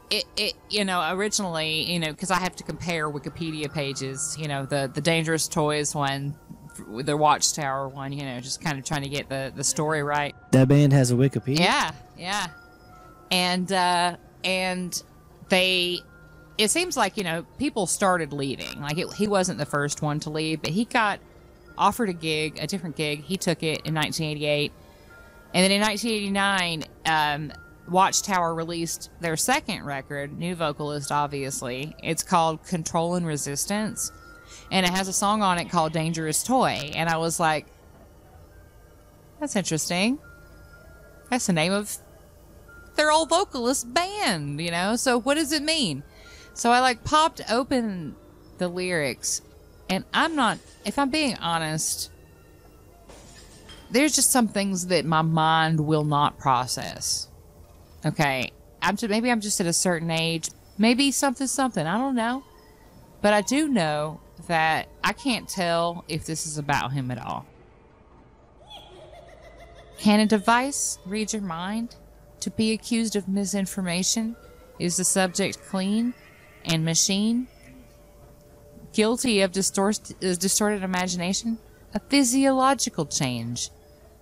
Speaker 1: it, it you know originally you know because I have to compare Wikipedia pages. You know the the Dangerous Toys one, the Watchtower one. You know just kind of trying to get the the story right.
Speaker 2: That band has a Wikipedia.
Speaker 1: Yeah, yeah. And uh and they it seems like, you know, people started leaving. Like it, he wasn't the first one to leave, but he got offered a gig, a different gig. He took it in 1988. And then in 1989, um, Watchtower released their second record, new vocalist, obviously. It's called Control and Resistance. And it has a song on it called Dangerous Toy. And I was like, that's interesting. That's the name of their old vocalist band, you know? So what does it mean? So I like popped open the lyrics and I'm not if I'm being honest, there's just some things that my mind will not process. Okay. I'm just, maybe I'm just at a certain age, maybe something something, I don't know. But I do know that I can't tell if this is about him at all. Can a device read your mind? To be accused of misinformation? Is the subject clean and machine? Guilty of distort- distorted imagination? A physiological change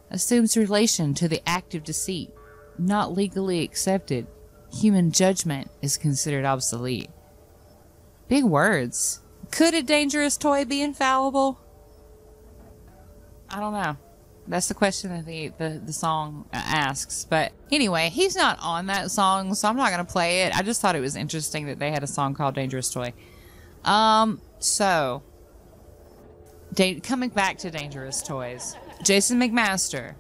Speaker 1: assumes relation to the act of deceit, not legally accepted. Human judgment is considered obsolete. Big words. Could a dangerous toy be infallible? I don't know. That's the question that the, the, the song asks. But anyway, he's not on that song, so I'm not going to play it. I just thought it was interesting that they had a song called Dangerous Toy. Um, so, coming back to Dangerous Toys, Jason McMaster,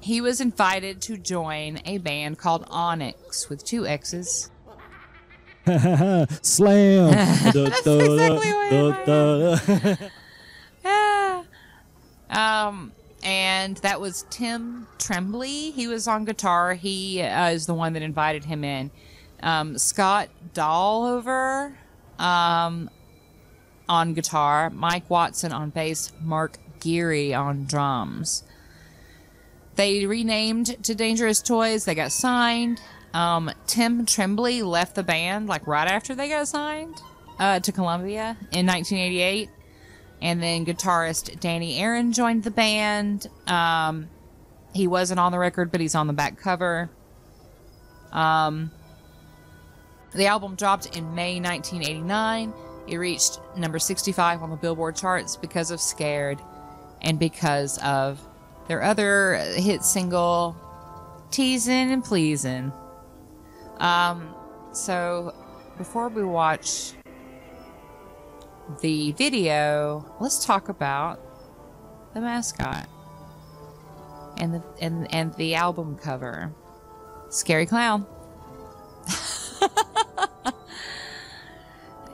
Speaker 1: he was invited to join a band called Onyx with two X's.
Speaker 2: Slam.
Speaker 1: That's exactly what Yeah. Um, and that was Tim Trembley. He was on guitar. He uh, is the one that invited him in. Um, Scott Dalhover um, on guitar. Mike Watson on bass. Mark Geary on drums. They renamed to Dangerous Toys. They got signed. Um, Tim Tremblay left the band like right after they got signed uh, to Columbia in 1988 and then guitarist Danny Aaron joined the band. Um, he wasn't on the record, but he's on the back cover. Um, the album dropped in May 1989. It reached number 65 on the Billboard charts because of Scared and because of their other hit single, Teasing and Pleasing. Um, so before we watch the video, let's talk about the mascot and the and and the album cover. Scary clown.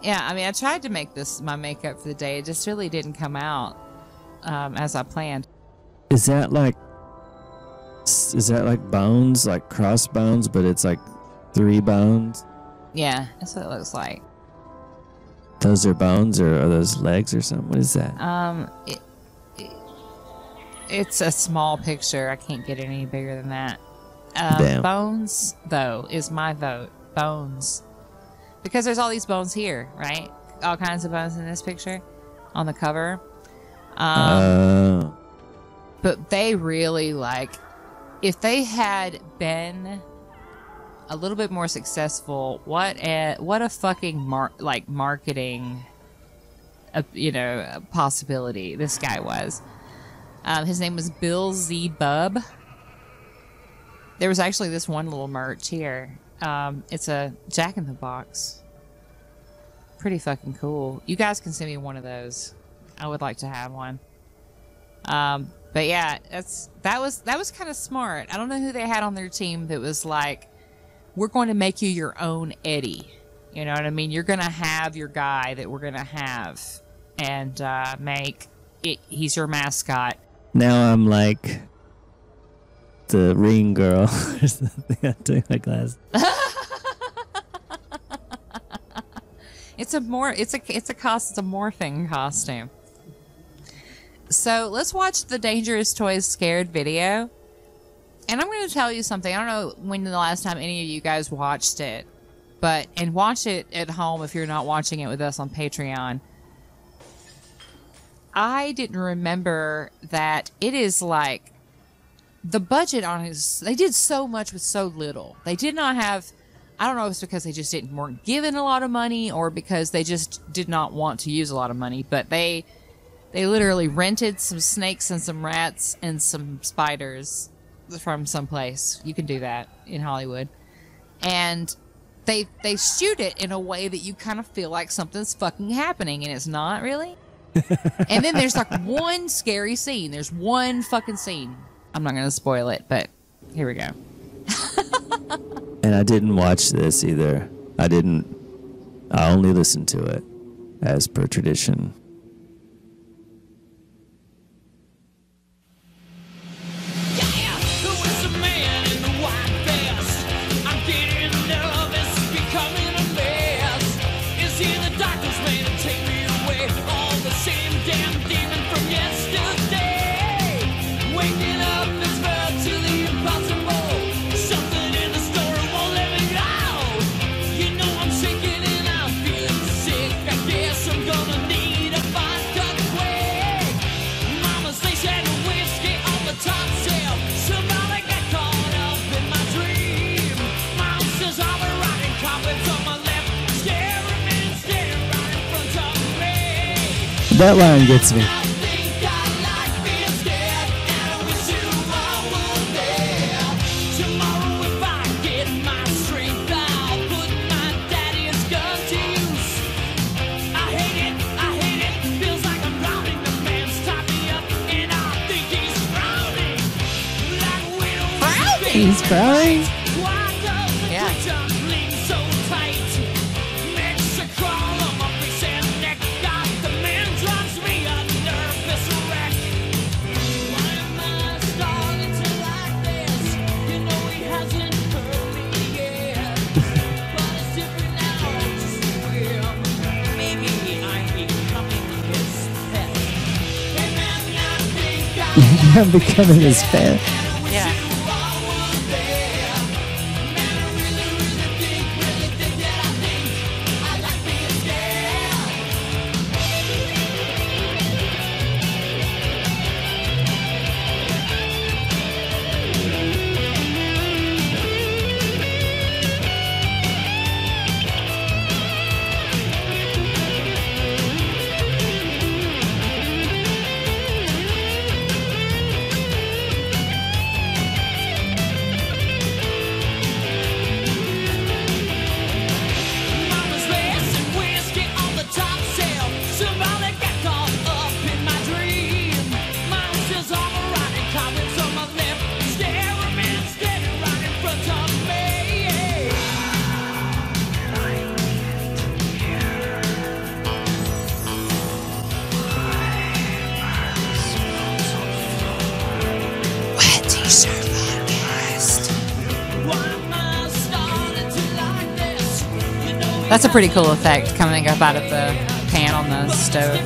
Speaker 1: yeah, I mean, I tried to make this my makeup for the day. It just really didn't come out um, as I planned.
Speaker 2: Is that like is that like bones, like crossbones, but it's like three bones?
Speaker 1: Yeah, that's what it looks like.
Speaker 2: Those are bones, or are those legs, or something? What is that?
Speaker 1: Um, it, it, it's a small picture. I can't get any bigger than that.
Speaker 2: Damn.
Speaker 1: Bones, though, is my vote. Bones, because there's all these bones here, right? All kinds of bones in this picture on the cover. Um,
Speaker 2: Oh,
Speaker 1: but they really like if they had been a little bit more successful, what a what a fucking mar- like marketing, uh, you know, possibility this guy was. Um, his name was Bill Z Bub. There was actually this one little merch here. Um, it's a Jack in the Box. Pretty fucking cool. You guys can send me one of those. I would like to have one. Um, but yeah, that's that was that was kind of smart. I don't know who they had on their team that was like, "We're going to make you your own Eddie." You know what I mean? You're gonna have your guy that we're gonna have, and uh, make it. He's your mascot.
Speaker 6: Now I'm like the ring girl or something. I took my glass.
Speaker 1: It's a more it's a it's a cost it's a morphing costume. So let's watch the Dangerous Toys Scared video. And I'm going to tell you something. I don't know when the last time any of you guys watched it, but and watch it at home if you're not watching it with us on Patreon. I didn't remember that it is like the budget on his they did so much with so little. They did not have I don't know if it's because they just didn't weren't given a lot of money or because they just did not want to use a lot of money, but they they literally rented some snakes and some rats and some spiders from someplace. You can do that in Hollywood. And they they shoot it in a way that you kind of feel like something's fucking happening and it's not really. and then there's like one scary scene. There's one fucking scene. I'm not going to spoil it, but here we go.
Speaker 6: And I didn't watch this either. I didn't. I only listened to it, as per tradition.
Speaker 2: Up,
Speaker 6: line gets me.
Speaker 2: he's frowning. Like we don't
Speaker 1: Frowning?
Speaker 6: He's crying.
Speaker 2: I'm becoming his
Speaker 6: fan.
Speaker 1: That's a pretty cool effect coming up out of the pan on the stove.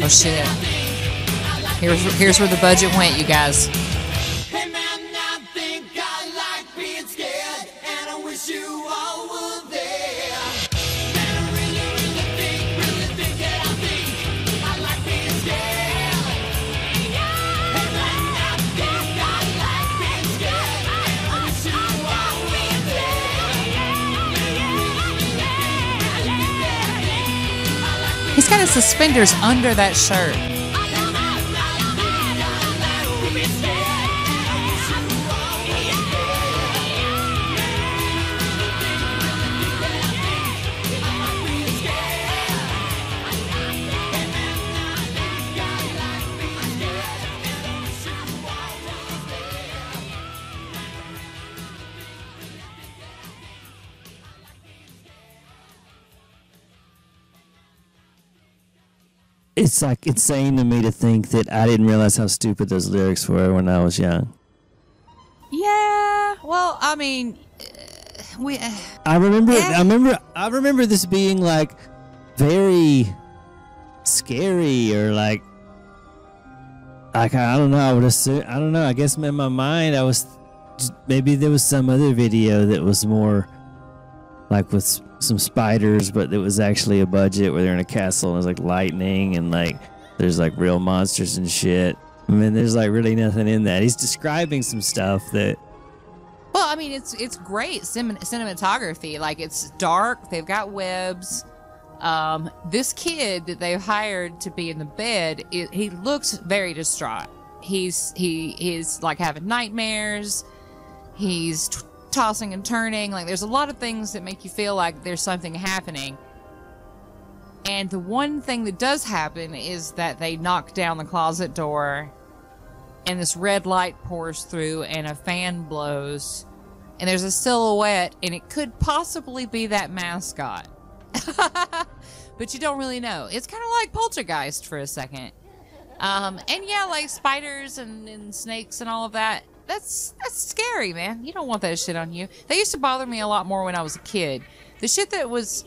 Speaker 1: Oh shit. Here's here's where the budget went, you guys. His suspenders under that shirt.
Speaker 2: It's like insane to me to think that I didn't realize how stupid those lyrics were when I was young.
Speaker 1: Yeah. Well, I mean, uh, we. Uh,
Speaker 2: I remember.
Speaker 1: Yeah.
Speaker 2: I remember. I remember this being like very scary or like like I don't know. I would assume. I don't know. I guess in my mind, I was maybe there was some other video that was more like with some spiders, but it was actually a budget where they're in a castle and there's like lightning and like there's like real monsters and shit. I mean, there's like really nothing in that. He's describing some stuff that
Speaker 1: well, I mean, it's it's great cin- cinematography. Like it's dark. They've got webs. Um, this kid that they've hired to be in the bed, it, he looks very distraught. He's he he's like having nightmares. He's t- tossing and turning. Like there's a lot of things that make you feel like there's something happening. And the one thing that does happen is that they knock down the closet door and this red light pours through and a fan blows. And there's a silhouette and it could possibly be that mascot. But you don't really know. It's kind of like poltergeist for a second. Um, and yeah like spiders and, and snakes and all of that that's that's scary man you don't want that shit on you that used to bother me a lot more when i was a kid the shit that was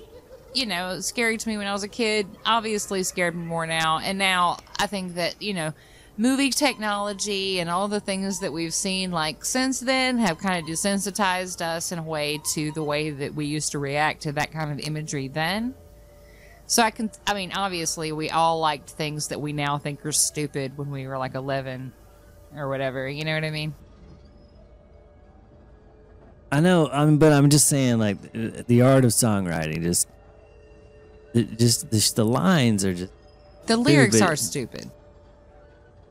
Speaker 1: you know, scary to me when I was a kid, obviously scared me more now. And now I think that, you know, movie technology and all the things that we've seen like since then have kind of desensitized us in a way to the way that we used to react to that kind of imagery then. So I can, I mean, obviously we all liked things that we now think are stupid when we were like 11 or whatever. You know what I mean?
Speaker 2: I know, I mean, but I'm just saying, like, uh, the art of songwriting, just, it just the, the lines are just
Speaker 1: The lyrics
Speaker 2: Stupid.
Speaker 1: are stupid.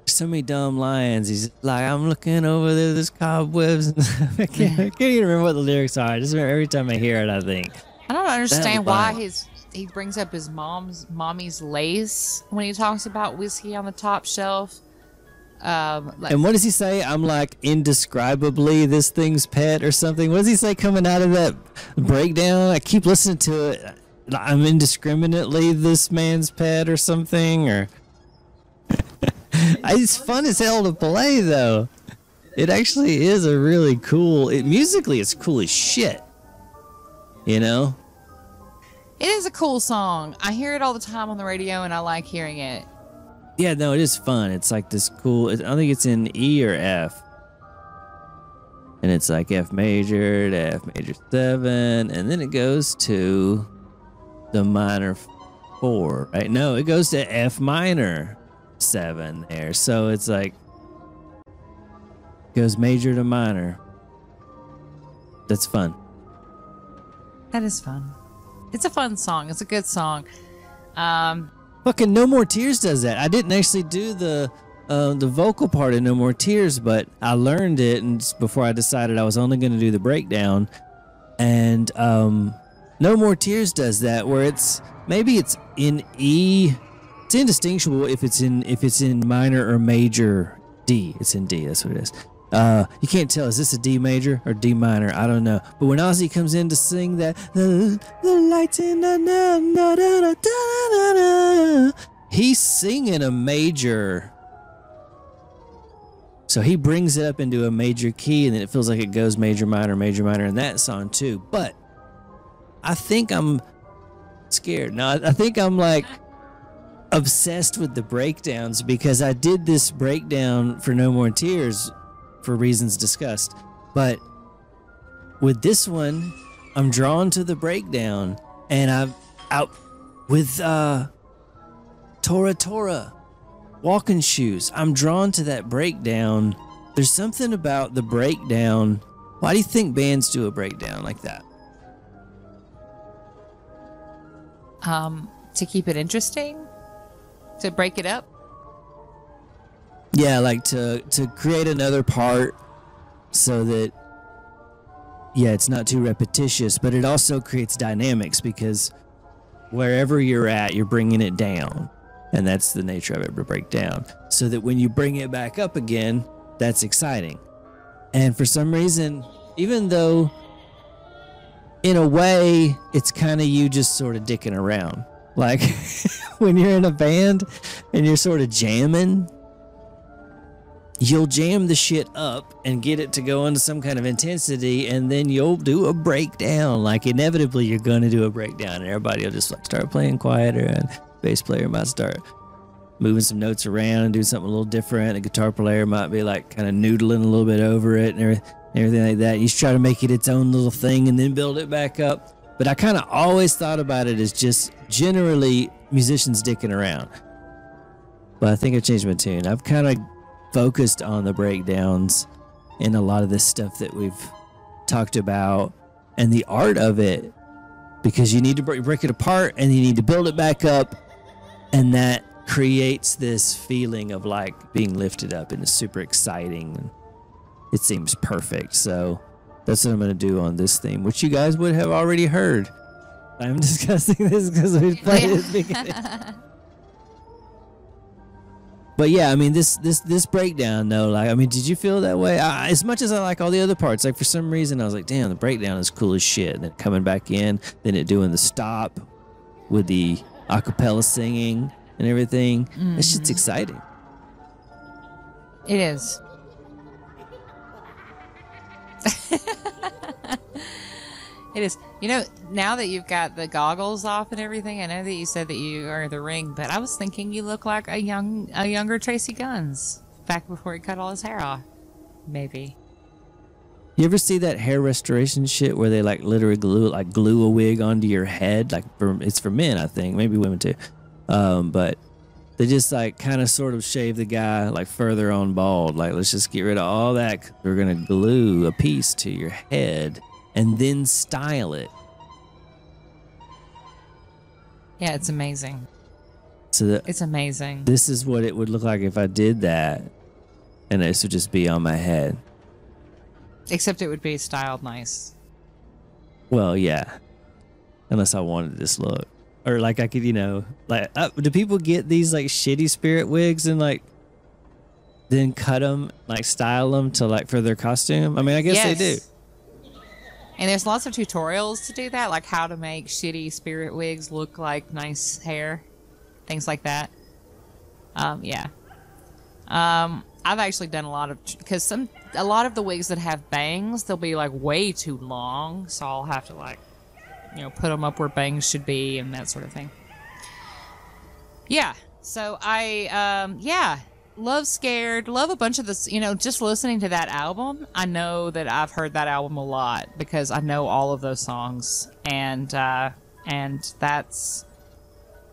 Speaker 2: so many dumb lines. He's like, I'm looking over there, there's cobwebs. I, can't, I can't even remember what the lyrics are. I just remember every time I hear it, I think,
Speaker 1: I don't understand why his he brings up his mom's mommy's lace when he talks about whiskey on the top shelf. Um, like,
Speaker 2: and what does he say? I'm like indescribably this thing's pet or something. What does he say coming out of that breakdown? I keep listening to it. I'm indiscriminately this man's pet or something. Or it's fun as hell to play though. It actually is a really cool. It musically, it's cool as shit. You know.
Speaker 1: it is a cool song. I hear it all the time on the radio, and I like hearing it.
Speaker 2: Yeah, no, it is fun. It's like this cool. I think it's in E or F. And it's like F major to F major seven, and then it goes to the minor four, right? No, it goes to F minor seven there. So it's like goes major to minor. That's fun.
Speaker 1: That is fun. It's a fun song. It's a good song. Um,
Speaker 2: Fucking No More Tears does that. I didn't actually do the uh, the vocal part of No More Tears, but I learned it and before I decided I was only going to do the breakdown. And um, No More Tears does that, where it's maybe it's in E. It's indistinguishable if it's in if it's in minor or major D. It's in D. That's what it is. Uh, you can't tell is this a D major or D minor? I don't know. But when Ozzy comes in to sing that the, the lights in the na, na, da, da, da, da, he's singing a major. So he brings it up into a major key, and then it feels like it goes major, minor, major, minor in that song too. But I think I'm scared. No, I think I'm like obsessed with the breakdowns because I did this breakdown for No More Tears for reasons discussed. But with this one, I'm drawn to the breakdown and I'm out with uh Tora Tora walking shoes. I'm drawn to that breakdown. There's something about the breakdown. Why do you think bands do a breakdown like that?
Speaker 1: um, to keep it interesting, to break it up.
Speaker 2: Yeah, like to to create another part so that yeah, it's not too repetitious, but it also creates dynamics because wherever you're at, you're bringing it down. And that's the nature of it to break down. So that when you bring it back up again, that's exciting. And for some reason, even though in a way it's kind of you just sort of dicking around. Like when you're in a band and you're sort of jamming, you'll jam the shit up and get it to go into some kind of intensity and then you'll do a breakdown. Like inevitably you're going to do a breakdown and everybody will just like start playing quieter and bass player might start moving some notes around and do something a little different. The guitar player might be like kind of noodling a little bit over it and everything, like that. You just try to make it its own little thing and then build it back up. But i kind of always thought about it as just generally musicians dicking around. But i think i've changed my tune. I've kind of focused on the breakdowns and a lot of this stuff that we've talked about and the art of it. Because you need to break, break it apart and you need to build it back up. And that creates this feeling of like being lifted up and it's super exciting and it seems perfect. So that's what i'm going to do on this theme which you guys would have already heard. I'm discussing this because we played it the beginning but yeah, I mean this this this breakdown though, like I mean, did you feel that way? I, as much as I like all the other parts, like for some reason I was like, damn, the breakdown is cool as shit. And then coming back in, then it doing the stop with the acapella singing and everything. That shit's mm-hmm. exciting.
Speaker 1: It is. it is. You know, now that you've got the goggles off and everything, I know that you said that you are the ring, but I was thinking you look like a young, a younger Tracii Guns back before he cut all his hair off. Maybe.
Speaker 2: You ever see that hair restoration shit where they like literally glue like glue a wig onto your head? Like for it's for men, I think, maybe women too. Um, but they just like kind of sort of shave the guy like further on bald. Like let's just get rid of all that. We're gonna glue a piece to your head and then style it
Speaker 1: Yeah, it's amazing.
Speaker 2: so that
Speaker 1: It's amazing.
Speaker 2: this is what it would look like if I did that, and this would just be on my head.
Speaker 1: Except it would be styled nice.
Speaker 2: Well, yeah. Unless I wanted this look. Or like I could, you know, like uh, do people get these like shitty spirit wigs and like then cut them, like style them to like for their costume? I mean, I guess they do.
Speaker 1: And there's lots of tutorials to do that, like how to make shitty spirit wigs look like nice hair, things like that. Um, yeah. Um, I've actually done a lot of because some a lot of the wigs that have bangs, they'll be like way too long, so I'll have to like, you know, put them up where bangs should be and that sort of thing. Yeah. So I, um, yeah, love Scared, love a bunch of this. You know, just listening to that album, I know that I've heard that album a lot because I know all of those songs, and uh, and that's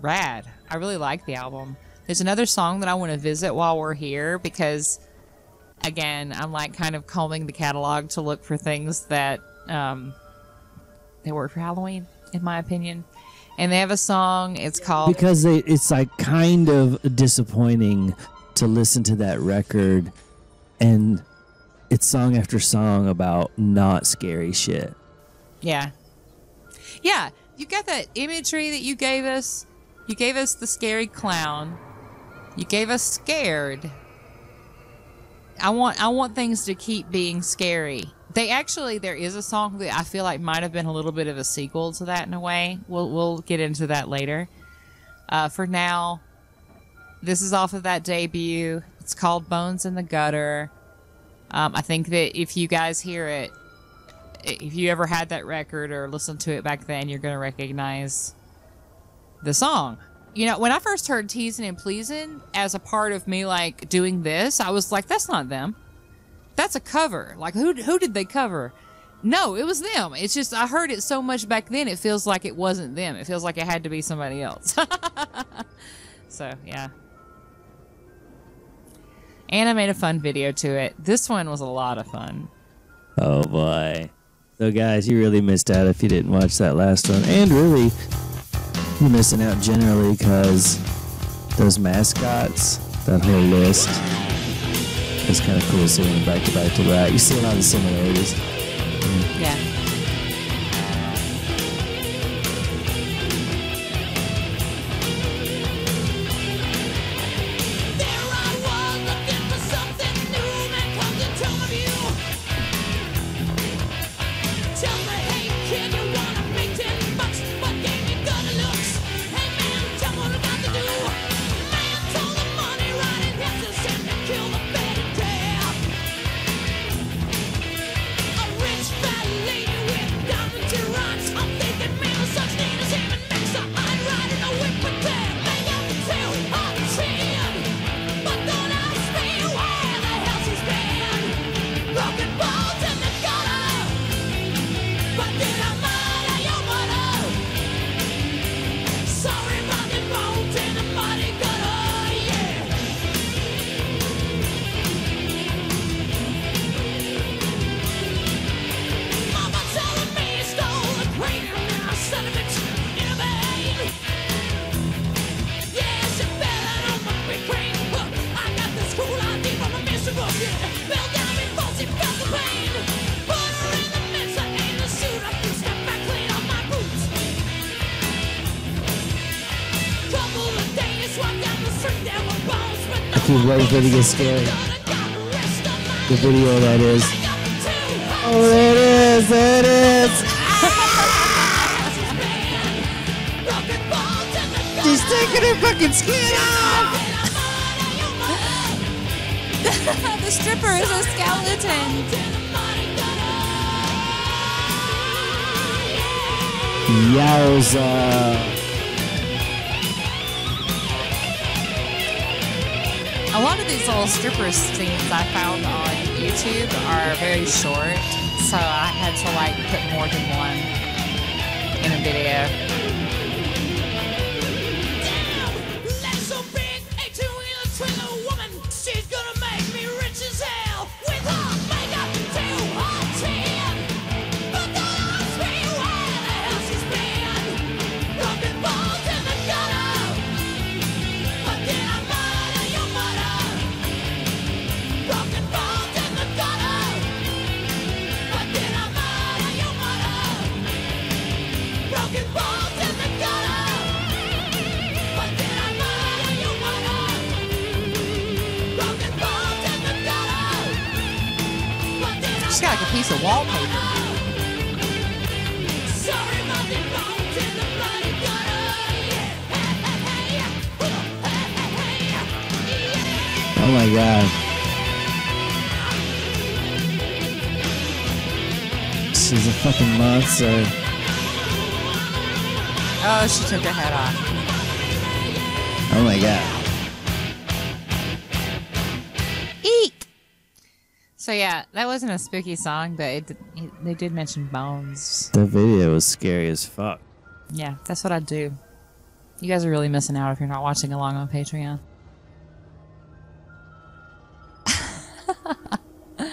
Speaker 1: rad. I really like the album. There's another song that I want to visit while we're here because, again, I'm like kind of combing the catalog to look for things that um, they work for Halloween, in my opinion. And they have a song. It's called
Speaker 2: Because they, it's like kind of disappointing to listen to that record and it's song after song about not scary shit.
Speaker 1: Yeah. Yeah. You got that imagery that you gave us. You gave us the scary clown. You gave us scared. I want I want things to keep being scary. They actually there is a song that I feel like might have been a little bit of a sequel to that in a way. We'll we'll get into that later. Uh, for now, this is off of that debut. It's called Bones in the Gutter. Um, I think that if you guys hear it, if you ever had that record or listened to it back then, you're going to recognize the song. You know, when I first heard Teasing and Pleasing as a part of me like doing this, I was like, that's not them. That's a cover. Like who who did they cover? No, it was them. It's just I heard it so much back then it feels like it wasn't them. It feels like it had to be somebody else. so, yeah. And I made a fun video to it. This one was a lot of fun.
Speaker 2: Oh boy. So guys, you really missed out if you didn't watch that last one. And really You're missing out generally because those mascots, that whole list, is kind of cool seeing them back to back to back. You see a lot of similarities.
Speaker 1: Yeah.
Speaker 6: There but no
Speaker 2: I keep waiting to get scary. The video that is. Oh, there it is. There it is. She's taking her fucking skin off.
Speaker 1: the stripper is a skeleton.
Speaker 2: Yowza.
Speaker 1: These little stripper scenes I found on YouTube are very short, so I had to like put more than one in a video.
Speaker 2: Monster.
Speaker 1: Oh, she took her head off.
Speaker 2: Oh my god.
Speaker 1: Eek. So yeah, that wasn't a spooky song, but it, it, they did mention bones.
Speaker 2: The video was scary as fuck.
Speaker 1: Yeah, that's what I do. You guys are really missing out if you're not watching along on Patreon.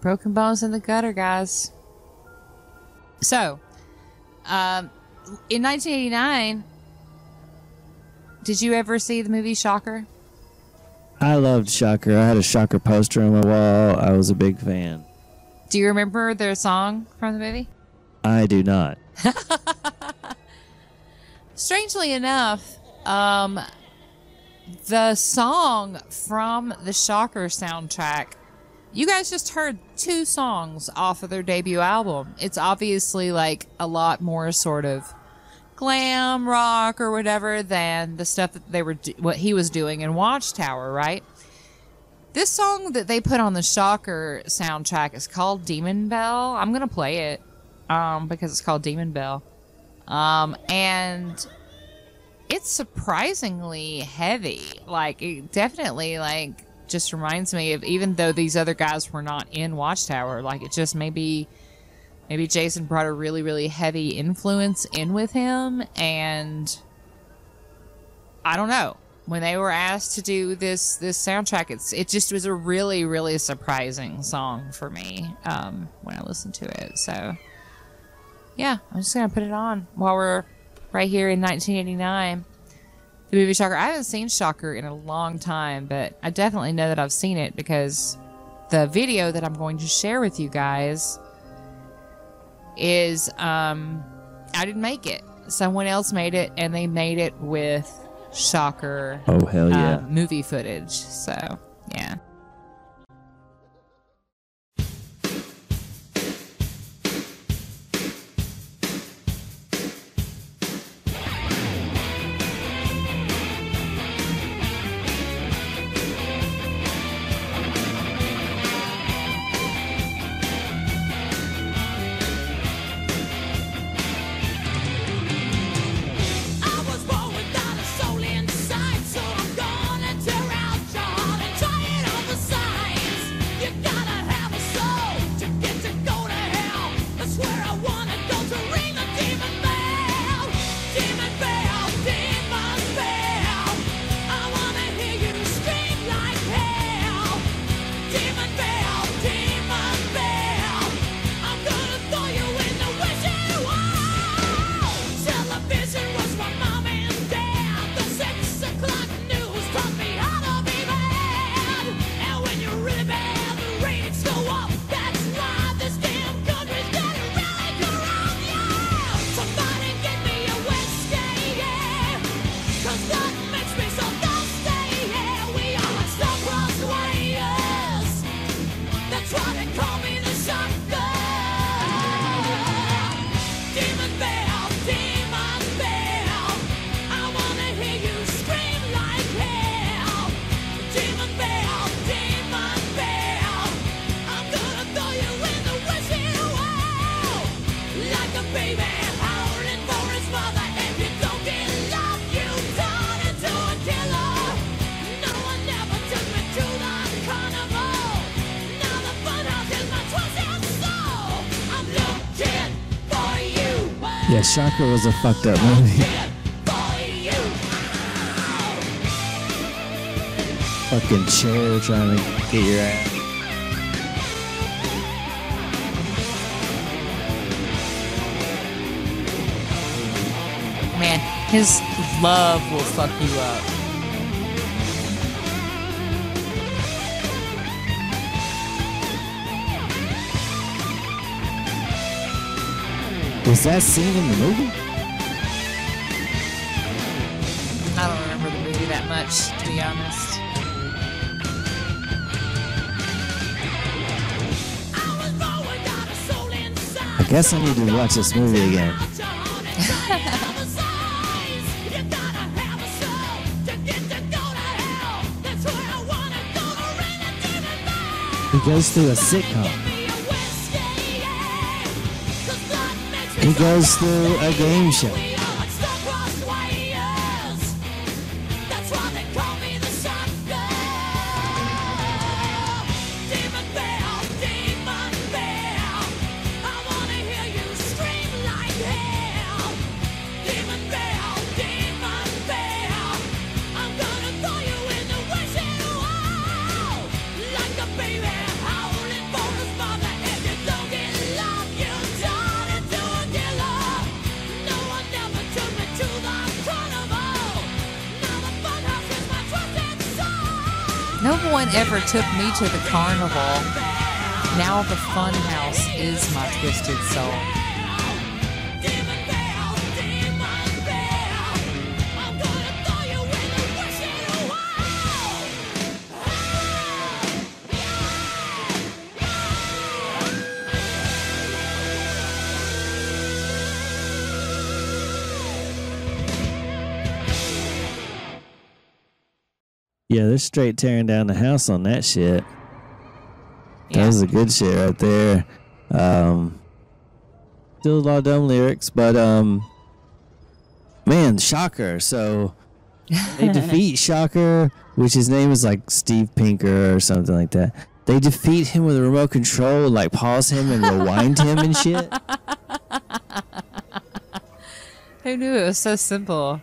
Speaker 1: Broken bones in the gutter, guys. So, um, in 1989, did you ever see the movie Shocker?
Speaker 2: I loved Shocker. I had a Shocker poster on my wall. I was a big fan.
Speaker 1: Do you remember their song from the movie?
Speaker 2: I do not.
Speaker 1: Strangely enough, um, the song from the Shocker soundtrack, you guys just heard two songs off of their debut album. It's obviously like a lot more sort of glam rock or whatever than the stuff that they were do- what he was doing in Watchtower, right? This song that they put on the Shocker soundtrack is called Demon Bell. I'm gonna play it um, because it's called Demon Bell. Um, and it's surprisingly heavy. Like, it definitely, like, just reminds me of even though these other guys were not in Watchtower, like, it just maybe, maybe Jason brought a really, really heavy influence in with him. And I don't know. When they were asked to do this this soundtrack, it's it just was a really really surprising song for me um, when I listened to it. So yeah, I'm just gonna put it on while we're
Speaker 6: right here in 1989. The movie Shocker. I haven't seen Shocker in a long time, but I definitely know that I've seen it because the video that I'm going to share with you guys is um I didn't make it. Someone else made it and they made it with Shocker
Speaker 2: Oh hell yeah!
Speaker 6: uh, movie footage. So, yeah.
Speaker 1: Shocker
Speaker 2: was a fucked up movie. Fucking chair trying to get your ass.
Speaker 6: Man, his love will fuck you up.
Speaker 2: Was that scene in the movie?
Speaker 6: I don't remember the movie that much, to be honest.
Speaker 1: I was born without a soul inside.
Speaker 2: I guess I need to watch this movie again. He goes through a sitcom. He goes to a game show.
Speaker 1: To the carnival. Now the
Speaker 6: fun house is my twisted soul.
Speaker 2: Yeah, they're straight tearing down the house on that shit. That was a good shit right there. Um, still a lot of dumb lyrics, but um, man, Shocker. So they defeat Shocker, which his name is like Steve Pinker or something like that. They defeat him with a remote control, like pause him and rewind him and shit.
Speaker 6: Who knew it was so simple?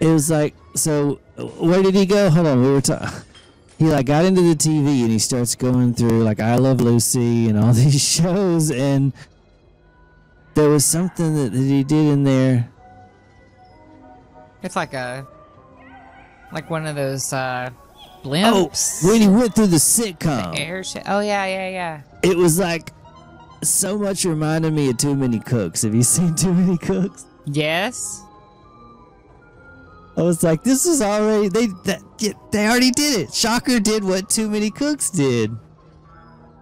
Speaker 2: It was like, so where did he go? Hold on, we were talking. He like got into the TV and he starts going through like I Love Lucy and all these shows and there was something that, that he did in there.
Speaker 1: It's like a like one of those uh
Speaker 2: Oh,
Speaker 1: blimps.
Speaker 2: when he went through the sitcom, The
Speaker 1: airship. Oh yeah, yeah, yeah.
Speaker 2: it was like so much reminded me of Too Many Cooks. Have you seen Too Many Cooks?
Speaker 1: Yes.
Speaker 2: I was like, this is already they that, they already did it. Shocker did what Too Many Cooks did.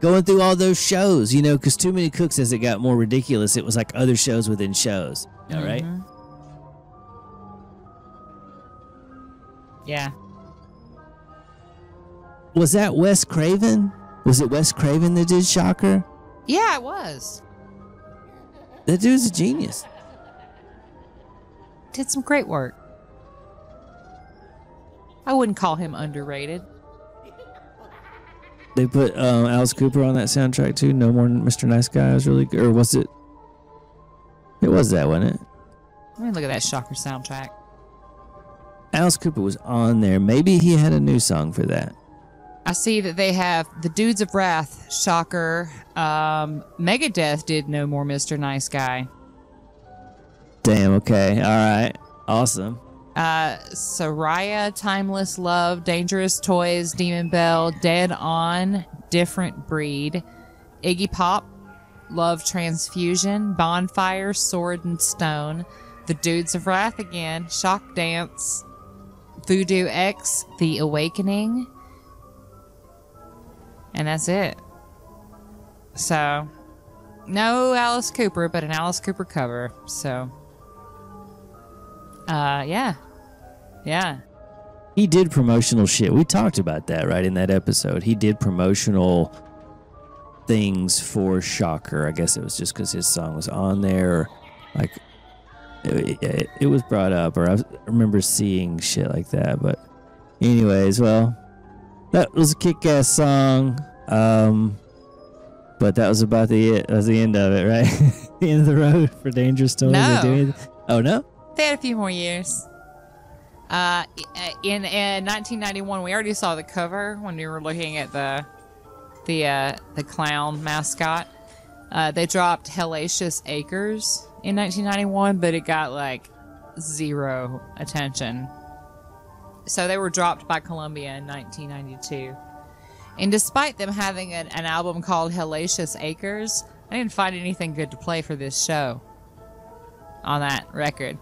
Speaker 2: Going through all those shows, you know, because Too Many Cooks, as it got more ridiculous, it was like other shows within shows. All right. Mm-hmm.
Speaker 1: Yeah.
Speaker 2: Was that Wes Craven? Was it Wes Craven that did Shocker?
Speaker 1: Yeah, it was.
Speaker 2: That dude's a genius.
Speaker 1: Did some great work. I wouldn't call him underrated.
Speaker 2: They put um, Alice Cooper on that soundtrack too. No more Mr. Nice Guy was really good, or was it? It was that, wasn't it?
Speaker 1: Let me look at that Shocker soundtrack.
Speaker 2: Alice Cooper was on there. Maybe he had a new song for that.
Speaker 1: I see that they have the Dudes of Wrath, Shocker. Um, Megadeth did No More Mr. Nice Guy.
Speaker 2: Damn. Okay. All right. Awesome.
Speaker 1: Uh, Saraya, Timeless Love, Dangerous Toys, Demon Bell, Dead On, Different Breed, Iggy Pop, Love Transfusion, Bonfire, Sword and Stone, The Dudes of Wrath again, Shock Dance, Voodoo X, The Awakening, and that's it. So, no Alice Cooper, but an Alice Cooper cover. So, uh, yeah. Yeah.
Speaker 2: He did promotional shit. We talked about that right in that episode. He did promotional things for Shocker. I guess it was just because his song was on there. Like it, it, it was brought up, or I remember seeing shit like that. But, anyways, well, that was a kick-ass song. Um, but that was about the it. That was the end of it, right? the end of the road for Dangerous Toys.
Speaker 1: No.
Speaker 2: They do anything- Oh no.
Speaker 1: They had a few more years. Uh, in, in 1991, we already saw the cover when we were looking at the the uh, the clown mascot. Uh, they dropped Hellacious Acres in 1991, but it got like zero attention. So they were dropped by Columbia in 1992. And despite them having an, an album called Hellacious Acres, I didn't find anything good to play for this show on that record.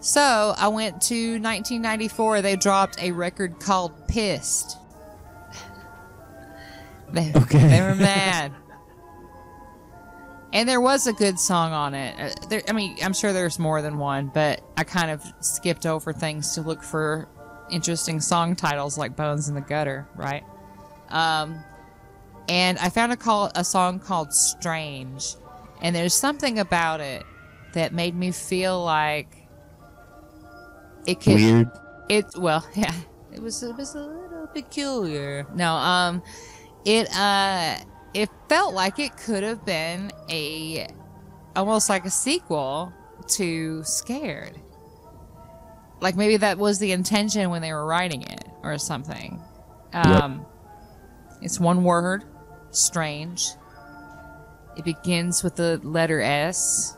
Speaker 1: So I went to 1994. They dropped a record called Pissed. They,
Speaker 2: Okay.
Speaker 1: they were mad. And there was a good song on it. Uh, There, I mean, I'm sure there's more than one, but I kind of skipped over things to look for interesting song titles like Bones in the Gutter, right? Um, and I found a call a song called Strange, and there's something about it that made me feel like it could
Speaker 2: Weird.
Speaker 1: it well yeah. It was it was a little peculiar. No um it uh it felt like it could have been a almost like a sequel to scared. Like maybe that was the intention when they were writing it or something. Um it's one word strange. It begins with the letter s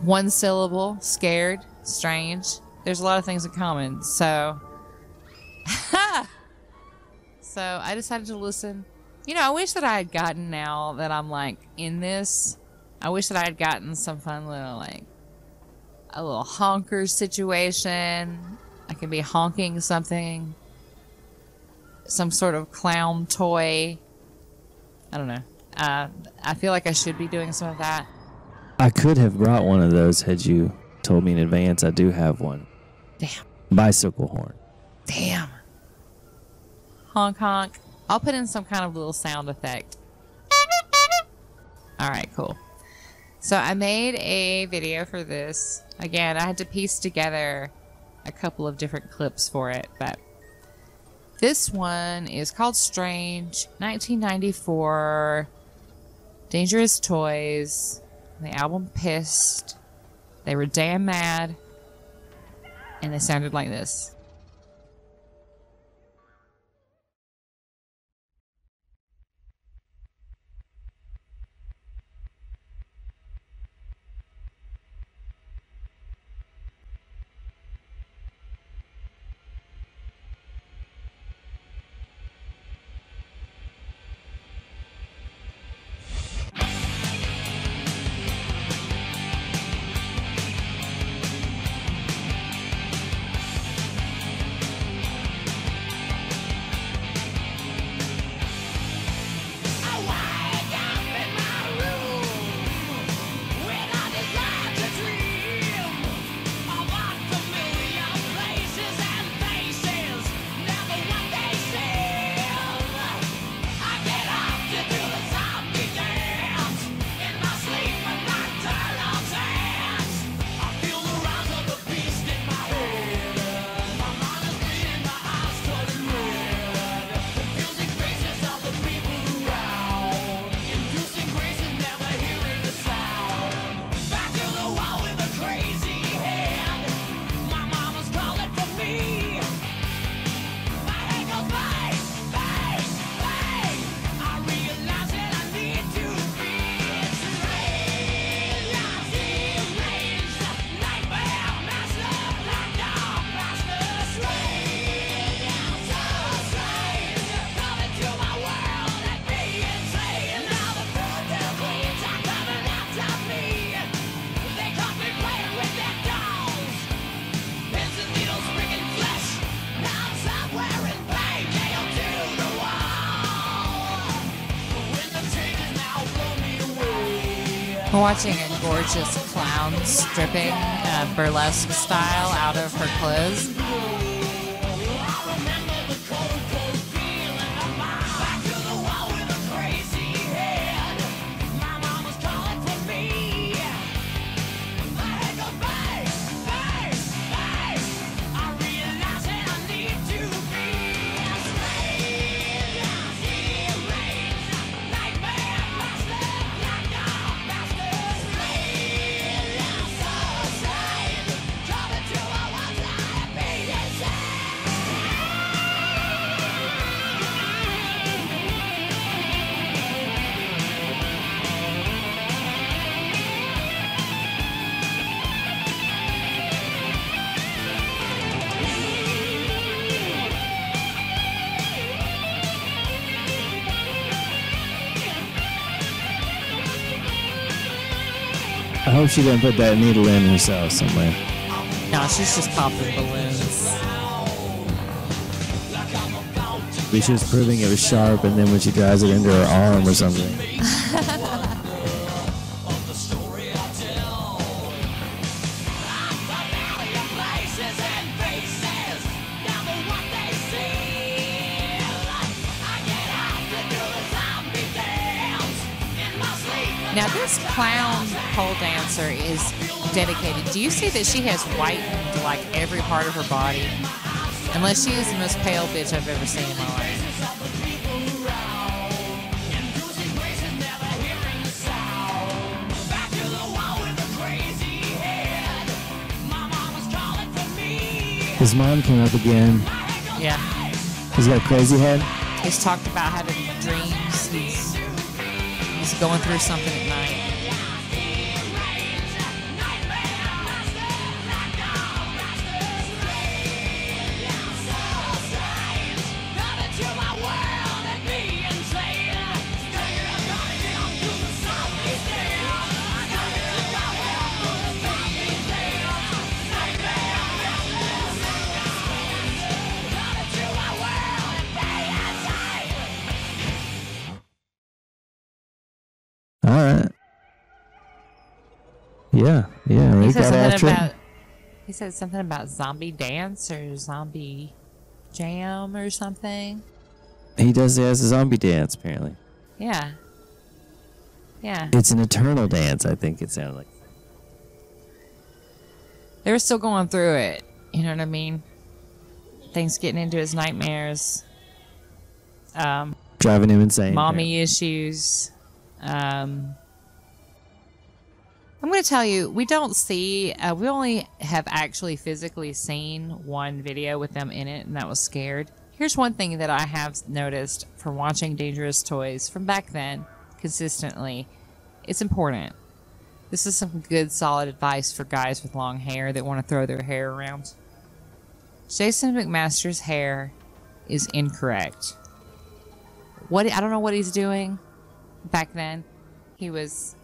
Speaker 1: one syllable, scared, strange. There's a lot of things in common. So, so I decided to listen. You know, I wish that I had gotten now that I'm like in this. I wish that I had gotten some fun little like a little honker situation. I could be honking something, some sort of clown toy. I don't know. Uh, I feel like I should be doing some of that.
Speaker 2: I could have brought one of those had you told me in advance. I do have one.
Speaker 1: Damn.
Speaker 2: Bicycle horn.
Speaker 1: Damn. Honk honk. I'll put in some kind of little sound effect. All right, cool. So I made a video for this. Again, I had to piece together a couple of different clips for it, but this one is called Strange, 1994. Dangerous Toys. The album Pissed. They were damn mad. And they sounded like this. Watching a gorgeous clown stripping uh, burlesque style out of her clothes.
Speaker 2: She didn't put that needle in herself somewhere.
Speaker 1: No, she's just popping balloons.
Speaker 2: Maybe she was proving it was sharp, and then when she drives it into her arm or something.
Speaker 1: you see that she has whitened like every part of her body? Unless she is the most pale bitch I've ever seen in my life.
Speaker 2: His mom came up again.
Speaker 1: Yeah.
Speaker 2: He's got a crazy head.
Speaker 1: He's talked about having dreams. He's he's going through something
Speaker 2: All right. Yeah, yeah.
Speaker 1: He said something
Speaker 2: after
Speaker 1: about. He said something about zombie dance or zombie jam or something.
Speaker 2: He does. He has a zombie dance. Apparently,
Speaker 1: Yeah. Yeah.
Speaker 2: it's an eternal dance. I think it sounded like.
Speaker 1: They were still going through it. You know what I mean? Things getting into his nightmares. Um,
Speaker 2: Driving him insane.
Speaker 1: mommy issues. Um, I'm going to tell you, we don't see, uh, we only have actually physically seen one video with them in it, and that was scared. Here's one thing that I have noticed from watching Dangerous Toys from back then consistently it's important. This is some good, solid advice for guys with long hair that want to throw their hair around. Jason McMaster's hair is incorrect. What I don't know what he's doing back then. He was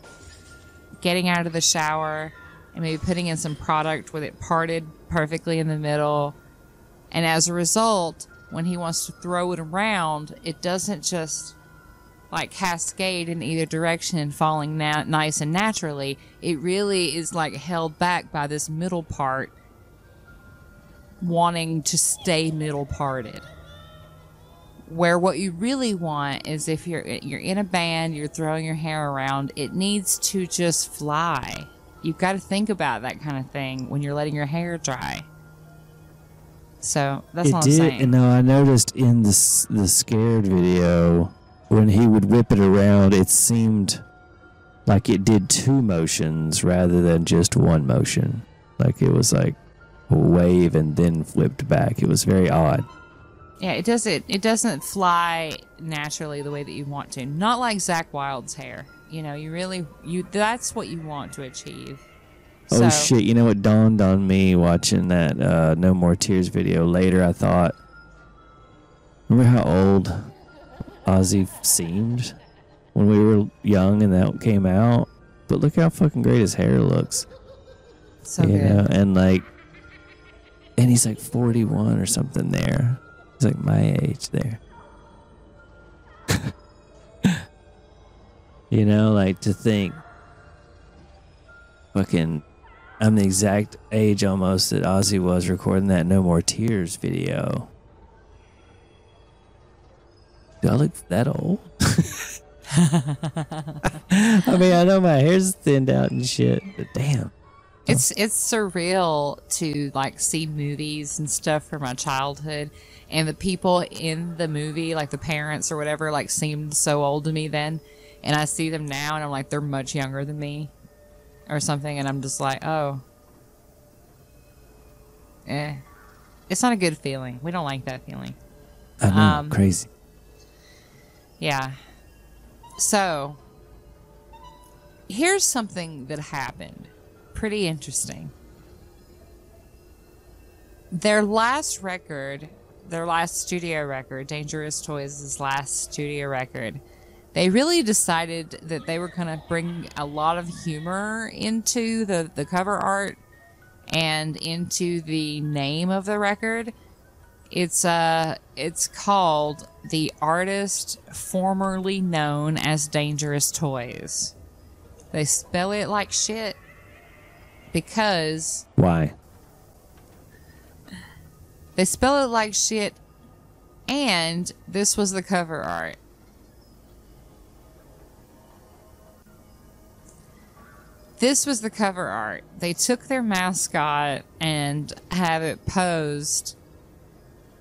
Speaker 1: getting out of the shower and maybe putting in some product with it parted perfectly in the middle. And as a result, when he wants to throw it around, it doesn't just like cascade in either direction and falling na- nice and naturally. It really is like held back by this middle part wanting to stay middle parted where what you really want is if you're you're in a band, you're throwing your hair around, it needs to just fly. You've got to think about that kind of thing when you're letting your hair dry. So that's
Speaker 2: it
Speaker 1: all
Speaker 2: did.
Speaker 1: I'm saying.
Speaker 2: And now I noticed in the the scared video when he would whip it around, it seemed like it did two motions rather than just one motion. Like it was like a wave and then flipped back. It was very odd.
Speaker 1: Yeah, it doesn't it doesn't fly naturally the way that you want to. Not like Zakk Wylde's hair. You know, you really you that's what you want to achieve.
Speaker 2: Oh
Speaker 1: So-
Speaker 2: shit! You know what dawned on me watching that uh, No More Tears video later? I thought, remember how old Ozzy seemed when we were young and that came out? But look how fucking great his hair looks.
Speaker 1: So
Speaker 2: you
Speaker 1: good.
Speaker 2: know, and like, and he's like 41 or something there. He's like my age there. you know, like to think fucking. I'm the exact age almost that Ozzy was recording that No More Tears video. Do I look that old? I mean, I know my hair's thinned out and shit, but damn.
Speaker 1: It's it's surreal to like see movies and stuff from my childhood, and the people in the movie, like the parents or whatever, like seemed so old to me then, and I see them now, and I'm like they're much younger than me, or something, and I'm just like, oh, eh, it's not a good feeling. We don't like that feeling.
Speaker 2: I know,
Speaker 1: Um,
Speaker 2: crazy.
Speaker 1: Yeah. So, here's something that happened. Pretty interesting. Their last record, their last studio record, Dangerous Toys' last studio record, they really decided that they were going to bring a lot of humor into the, the cover art and into the name of the record. It's uh it's called The Artist Formerly Known as Dangerous Toys. They spell it like shit because
Speaker 2: Why?
Speaker 1: they spell it like shit and this was the cover art. This was the cover art. They took their mascot and have it posed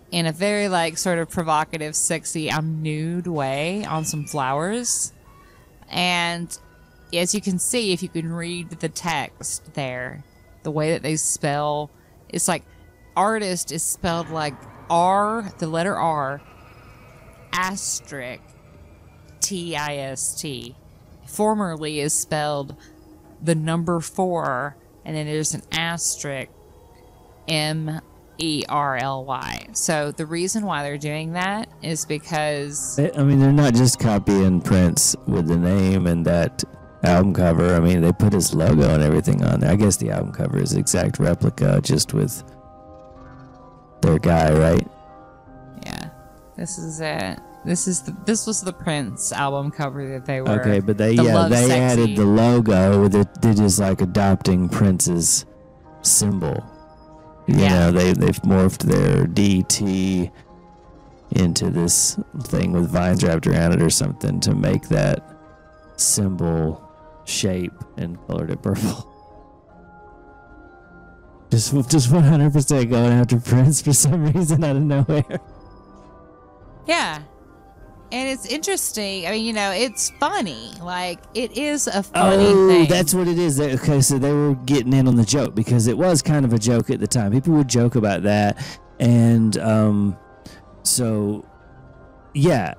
Speaker 1: in a very like sort of provocative, sexy, I'm nude way on some flowers. And as you can see, if you can read the text there, the way that they spell, it's like artist is spelled like R, the letter R, asterisk T I S T. Formerly is spelled the number four, and then there's an asterisk M E R L Y. So the reason why they're doing that is because
Speaker 2: I mean, they're not just copying Prince with the name and that album cover. I mean, they put his logo and everything on there. I guess the album cover is exact replica, just with their guy, right?
Speaker 1: yeah, this is it. This is the this was the Prince album cover that they were.
Speaker 2: Okay, but they
Speaker 1: the
Speaker 2: yeah they
Speaker 1: Sexy.
Speaker 2: added the logo with it. They're just like adopting Prince's symbol. You
Speaker 1: Yeah.
Speaker 2: know, they they've morphed their DT into this thing with vines wrapped around it or something to make that symbol shape and colored it purple. Just just one hundred percent going after Prince for some reason out of nowhere.
Speaker 1: Yeah. And it's interesting. I mean, you know, it's funny. Like it is a funny
Speaker 2: Oh,
Speaker 1: thing.
Speaker 2: that's what it is. Okay, so they were getting in on the joke because it was kind of a joke at the time. People would joke about that, and um, so yeah.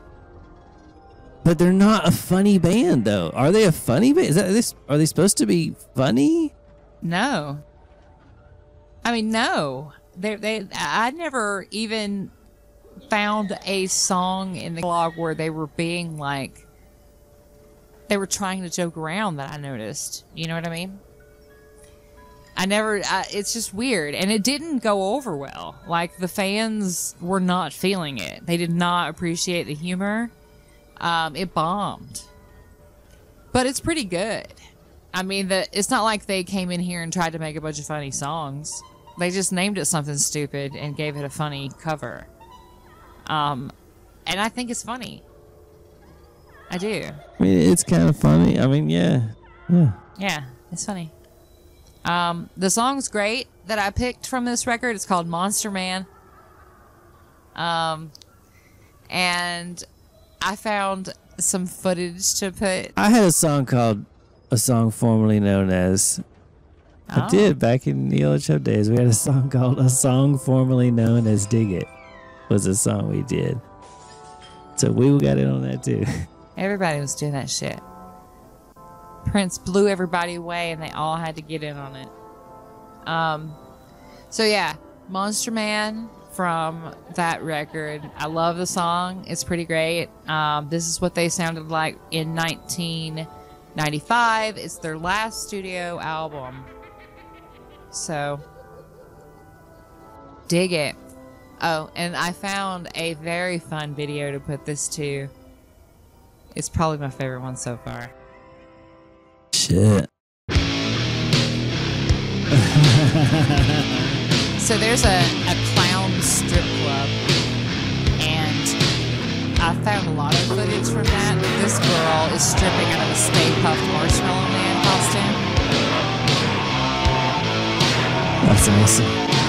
Speaker 2: But they're not a funny band, though. Are they a funny band? Is that this? Are they supposed to be funny?
Speaker 1: No. I mean, no. They they I never even found a song in the blog where they were being like they were trying to joke around that I noticed. You know what I mean? I never I, it's just weird and it didn't go over well. Like the fans were not feeling it. They did not appreciate the humor. Um it bombed. But it's pretty good. I mean, the, it's not like they came in here and tried to make a bunch of funny songs. They just named it something stupid and gave it a funny cover. Um, and I think it's funny. I do.
Speaker 2: I mean, it's kind of funny. I mean, yeah, yeah.
Speaker 1: Yeah, it's funny. Um, the song's great that I picked from this record. It's called Monster Man. Um, and I found some footage to put.
Speaker 2: I had a song called a song formerly known as. I
Speaker 1: Oh.
Speaker 2: did back in the old days. We had a song called a song formerly known as "Dig It." Was a song we did. So we got in on that too.
Speaker 1: Everybody was doing that shit. Prince blew everybody away, and they all had to get in on it. Um, so yeah, Monster Man from that record. I love the song. It's pretty great. Um, this is what they sounded like in 1995. It's their last studio album. So dig it. Oh, and I found a very fun video to put this to. It's probably my favorite one so far.
Speaker 2: Shit.
Speaker 1: so there's a, a strip club, and I found a lot of footage from that. This girl is stripping out of a Stay Puft Marshmallow Man costume.
Speaker 2: That's awesome.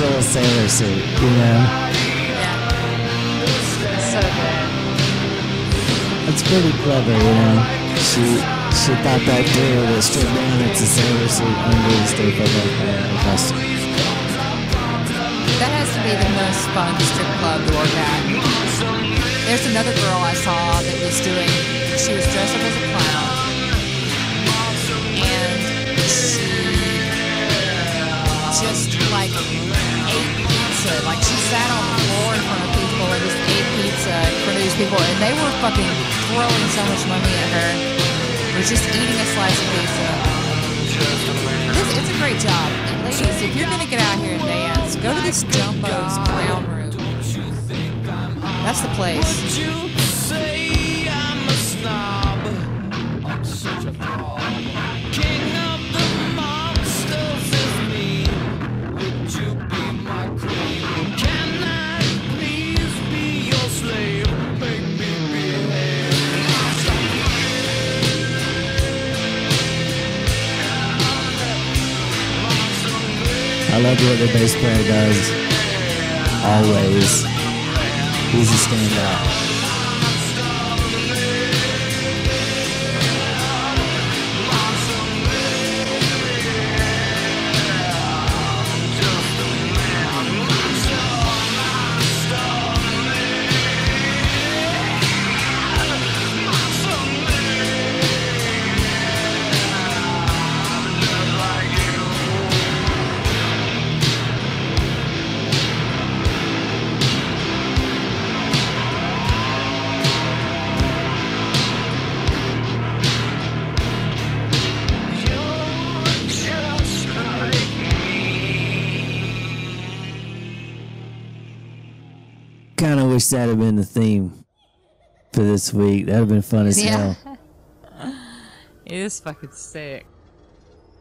Speaker 2: Still a sailor suit, you know.
Speaker 1: Yeah. So good.
Speaker 2: It's pretty clever, you know. She she thought that deal was stripped down. It's a sailor suit under the Stay Puft like that. costume.
Speaker 1: That has to be the most fun strip club to work at. There's another girl I saw that was doing, she was dressed up as a clown. Ate pizza. Like she sat on the floor in front of people and just ate pizza of these people. And they were fucking throwing so much money at her. Was just eating a slice of pizza. This, it's a great job. And ladies, if you're gonna get out here and dance, go to this Jumbo's Clown Room. That's the place.
Speaker 2: Love what the bass player does. Always. He's a standout. Wish that had been the theme for this week. That'd have been fun as
Speaker 1: Yeah.
Speaker 2: hell.
Speaker 1: It is fucking sick.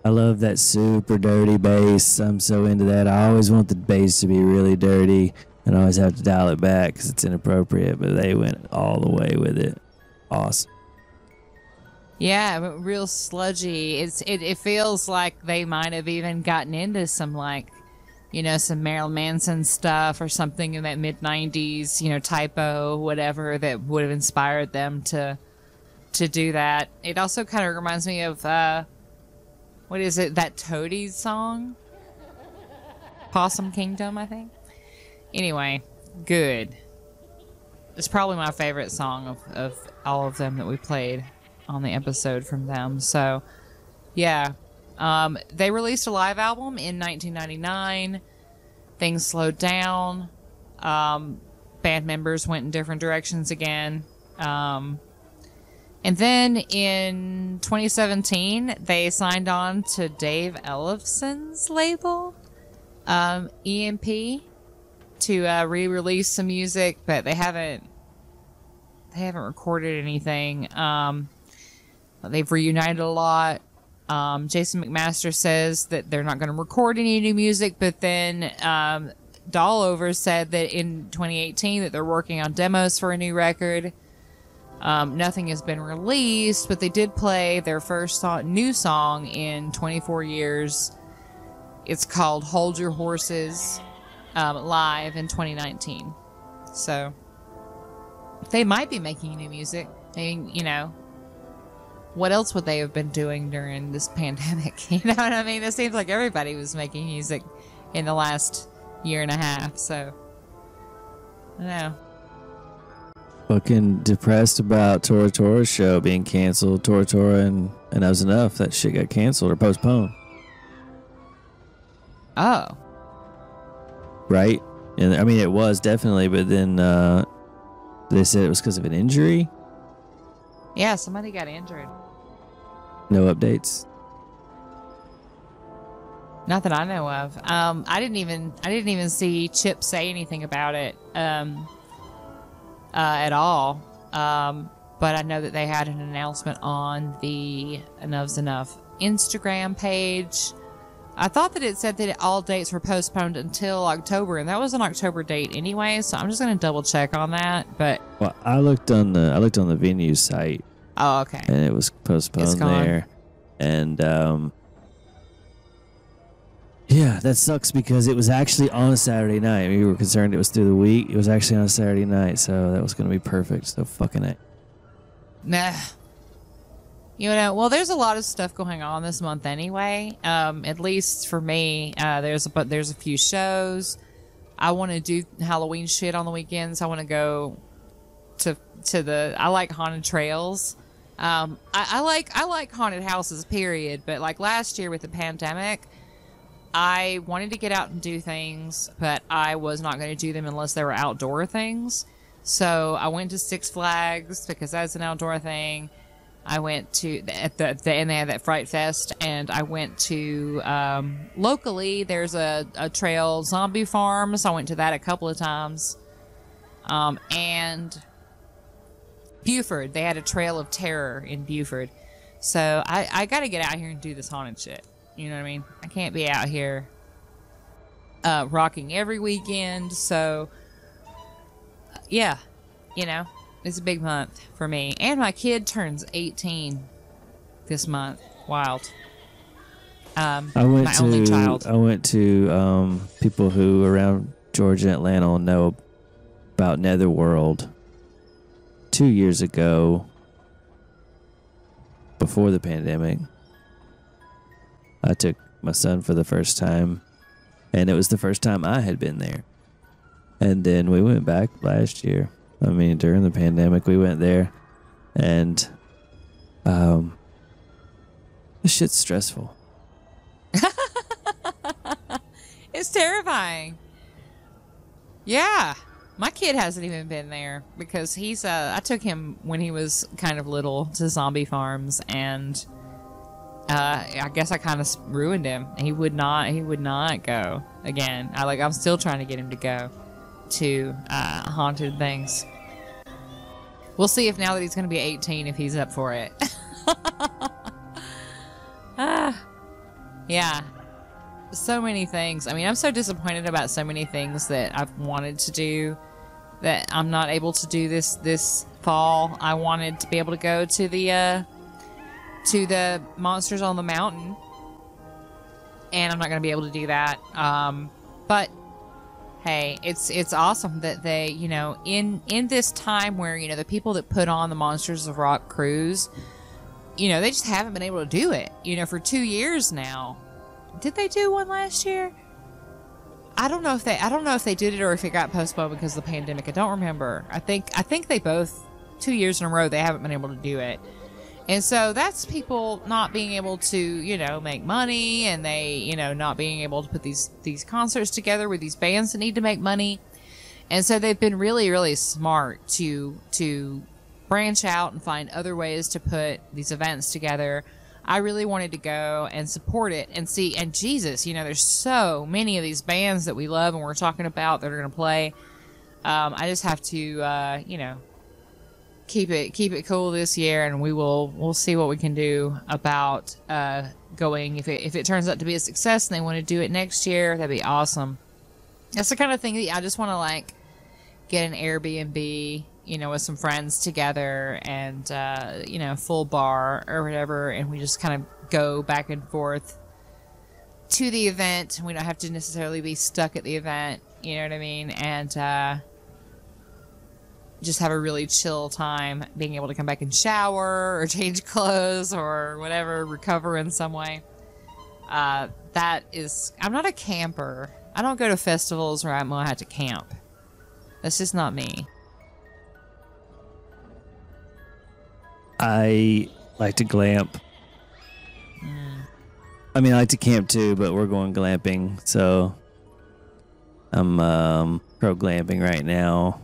Speaker 2: I love that super dirty bass. I'm so into that. I always want the bass to be really dirty, and I always have to dial it back because it's inappropriate. But they went all the way with it. Awesome.
Speaker 1: Yeah, real sludgy. It's it, it feels like they might have even gotten into some like, you know, some Marilyn Manson stuff or something in that mid '90s, you know, typo, whatever that would have inspired them to to do that. It also kind of reminds me of uh, what is it? That Toadies song, Possum Kingdom, I think. Anyway, good. It's probably my favorite song of, of all of them that we played on the episode from them. So, yeah. Um, they released a live album in 1999. Things slowed down. Um, band members went in different directions again. Um, And then in 2017, they signed on to Dave Ellefson's label, um, EMP, to uh, re-release some music, but they haven't they haven't recorded anything. Um, they've reunited a lot. Um, Jason McMaster says that they're not going to record any new music, but then um, Dalhover said that in 2018 that they're working on demos for a new record. Um, nothing has been released, but they did play their first song, new song in 24 years. It's called "Hold Your Horses" um, live in 2019. So they might be making new music. Mean, you know, what else would they have been doing during this pandemic? You know what I mean? It seems like everybody was making music in the last year and a half. So I don't know.
Speaker 2: Fucking depressed about Tora Tora's show being canceled. Tora Tora and and that was enough. That shit got canceled or postponed,
Speaker 1: Oh,
Speaker 2: right? And I mean, it was definitely, but then uh, they said it was because of an injury.
Speaker 1: Yeah, somebody got injured.
Speaker 2: No updates.
Speaker 1: Not that I know of. Um, I didn't even I didn't even see Chip say anything about it um, uh, at all. Um, but I know that they had an announcement on the Enuff Z'Nuff Instagram page. I thought that it said that all dates were postponed until October, and that was an October date anyway. So I'm just going to double check on that. But
Speaker 2: Well, I looked on the I looked on the venue site
Speaker 1: oh, okay.
Speaker 2: and it was postponed there. And um yeah, that sucks because it was actually on a Saturday night. We were concerned it was through the week. It was actually on a Saturday night, so that was going to be perfect. So fucking it.
Speaker 1: Nah. You know, well, there's a lot of stuff going on this month anyway. Um, at least for me, uh, there's a, but there's a few shows. I want to do Halloween shit on the weekends. I want to go to to the. I like haunted trails. Um, I, I like I like haunted houses. Period. But like last year with the pandemic, I wanted to get out and do things, but I was not going to do them unless they were outdoor things. So I went to Six Flags because that's an outdoor thing. I went to at the, the and they had that Fright Fest, and I went to um, locally. There's a, a trail, Zombie Farms. I went to that a couple of times, um, and Buford. They had a Trail of Terror in Buford. So I, I got to get out here and do this haunted shit. You know what I mean? I can't be out here uh, rocking every weekend. So yeah, you know, it's a big month for me. And my kid turns 18 this month. Wild. Um,
Speaker 2: I went
Speaker 1: my
Speaker 2: to
Speaker 1: only child.
Speaker 2: I went to um, people who around Georgia and Atlanta will know about Netherworld two years ago before the pandemic. I took my son for the first time and it was the first time I had been there. And then we went back last year. I mean during the pandemic we went there and um this shit's stressful.
Speaker 1: It's terrifying. Yeah. My kid hasn't even been there because he's uh I took him when he was kind of little to zombie farms and uh I guess I kind of ruined him. He would not he would not go again. I like I'm still trying to get him to go to uh haunted things. We'll see if now that he's going to be 18 if he's up for it. ah. Yeah, so many things. I mean, I'm so disappointed about so many things that I've wanted to do that I'm not able to do this this fall. I wanted to be able to go to the uh to the Monsters on the Mountain. And I'm not going to be able to do that. Um but hey, it's it's awesome that they, you know, in in this time where, you know, the people that put on the Monsters of Rock cruise, you know, they just haven't been able to do it. You know, for 2 years now. Did they do one last year? I don't know if they I don't know if they did it or if it got postponed because of the pandemic. I don't remember. I think I think they both two years in a row they haven't been able to do it. And so that's people not being able to, you know, make money and they, you know, not being able to put these these concerts together with these bands that need to make money. And so they've been really really smart to to branch out and find other ways to put these events together. I really wanted to go and support it and see. And Jesus, you know, there's so many of these bands that we love and we're talking about that are going to play. Um, I just have to, uh, you know, keep it keep it cool this year, and we will we'll see what we can do about uh, going. If it if it turns out to be a success and they want to do it next year, that'd be awesome. That's the kind of thing that I just want to like get an Airbnb, you know, with some friends together and, uh, you know, full bar or whatever. And we just kind of go back and forth to the event. We don't have to necessarily be stuck at the event. You know what I mean? And, uh, just have a really chill time being able to come back and shower or change clothes or whatever, recover in some way. Uh, that is, I'm not a camper. I don't go to festivals where I'm gonna have to camp. That's just not me.
Speaker 2: I like to glamp. I mean, I like to camp too, but we're going glamping, so I'm um, pro glamping right now.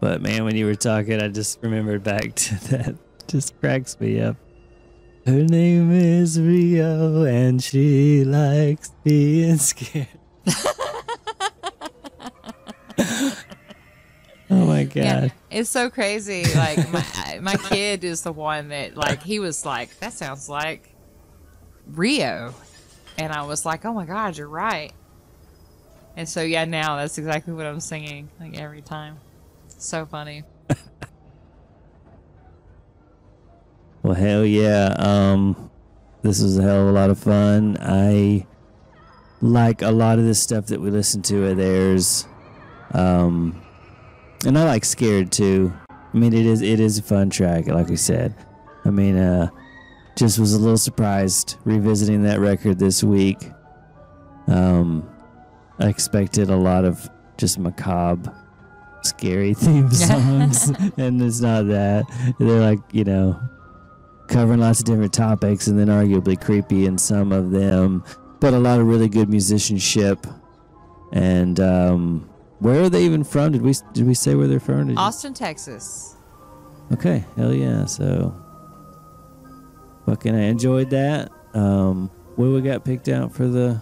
Speaker 2: But man, when you were talking, I just remembered back to that. Just cracks me up. Her name is Rio, and she likes being scared. oh my god!
Speaker 1: Yeah, it's so crazy. Like my my kid is the one that like he was like that sounds like Rio, and I was like, oh my god, you're right. And so yeah, now that's exactly what I'm singing like every time. So funny.
Speaker 2: Well, hell yeah. Um, this was a hell of a lot of fun. I like a lot of the stuff that we listen to of theirs. Um, and I like Scared too. I mean, it is it is a fun track, like we said. I mean, uh, just was a little surprised revisiting that record this week. Um, I expected a lot of just macabre, scary theme songs, and it's not that. They're like, you know, covering lots of different topics and then arguably creepy in some of them, but a lot of really good musicianship. And um, where are they even from? Did we did we say where they're from? Did you-
Speaker 1: Austin, Texas.
Speaker 2: Okay, hell yeah. So, fucking, I enjoyed that. Um, what we got picked out for the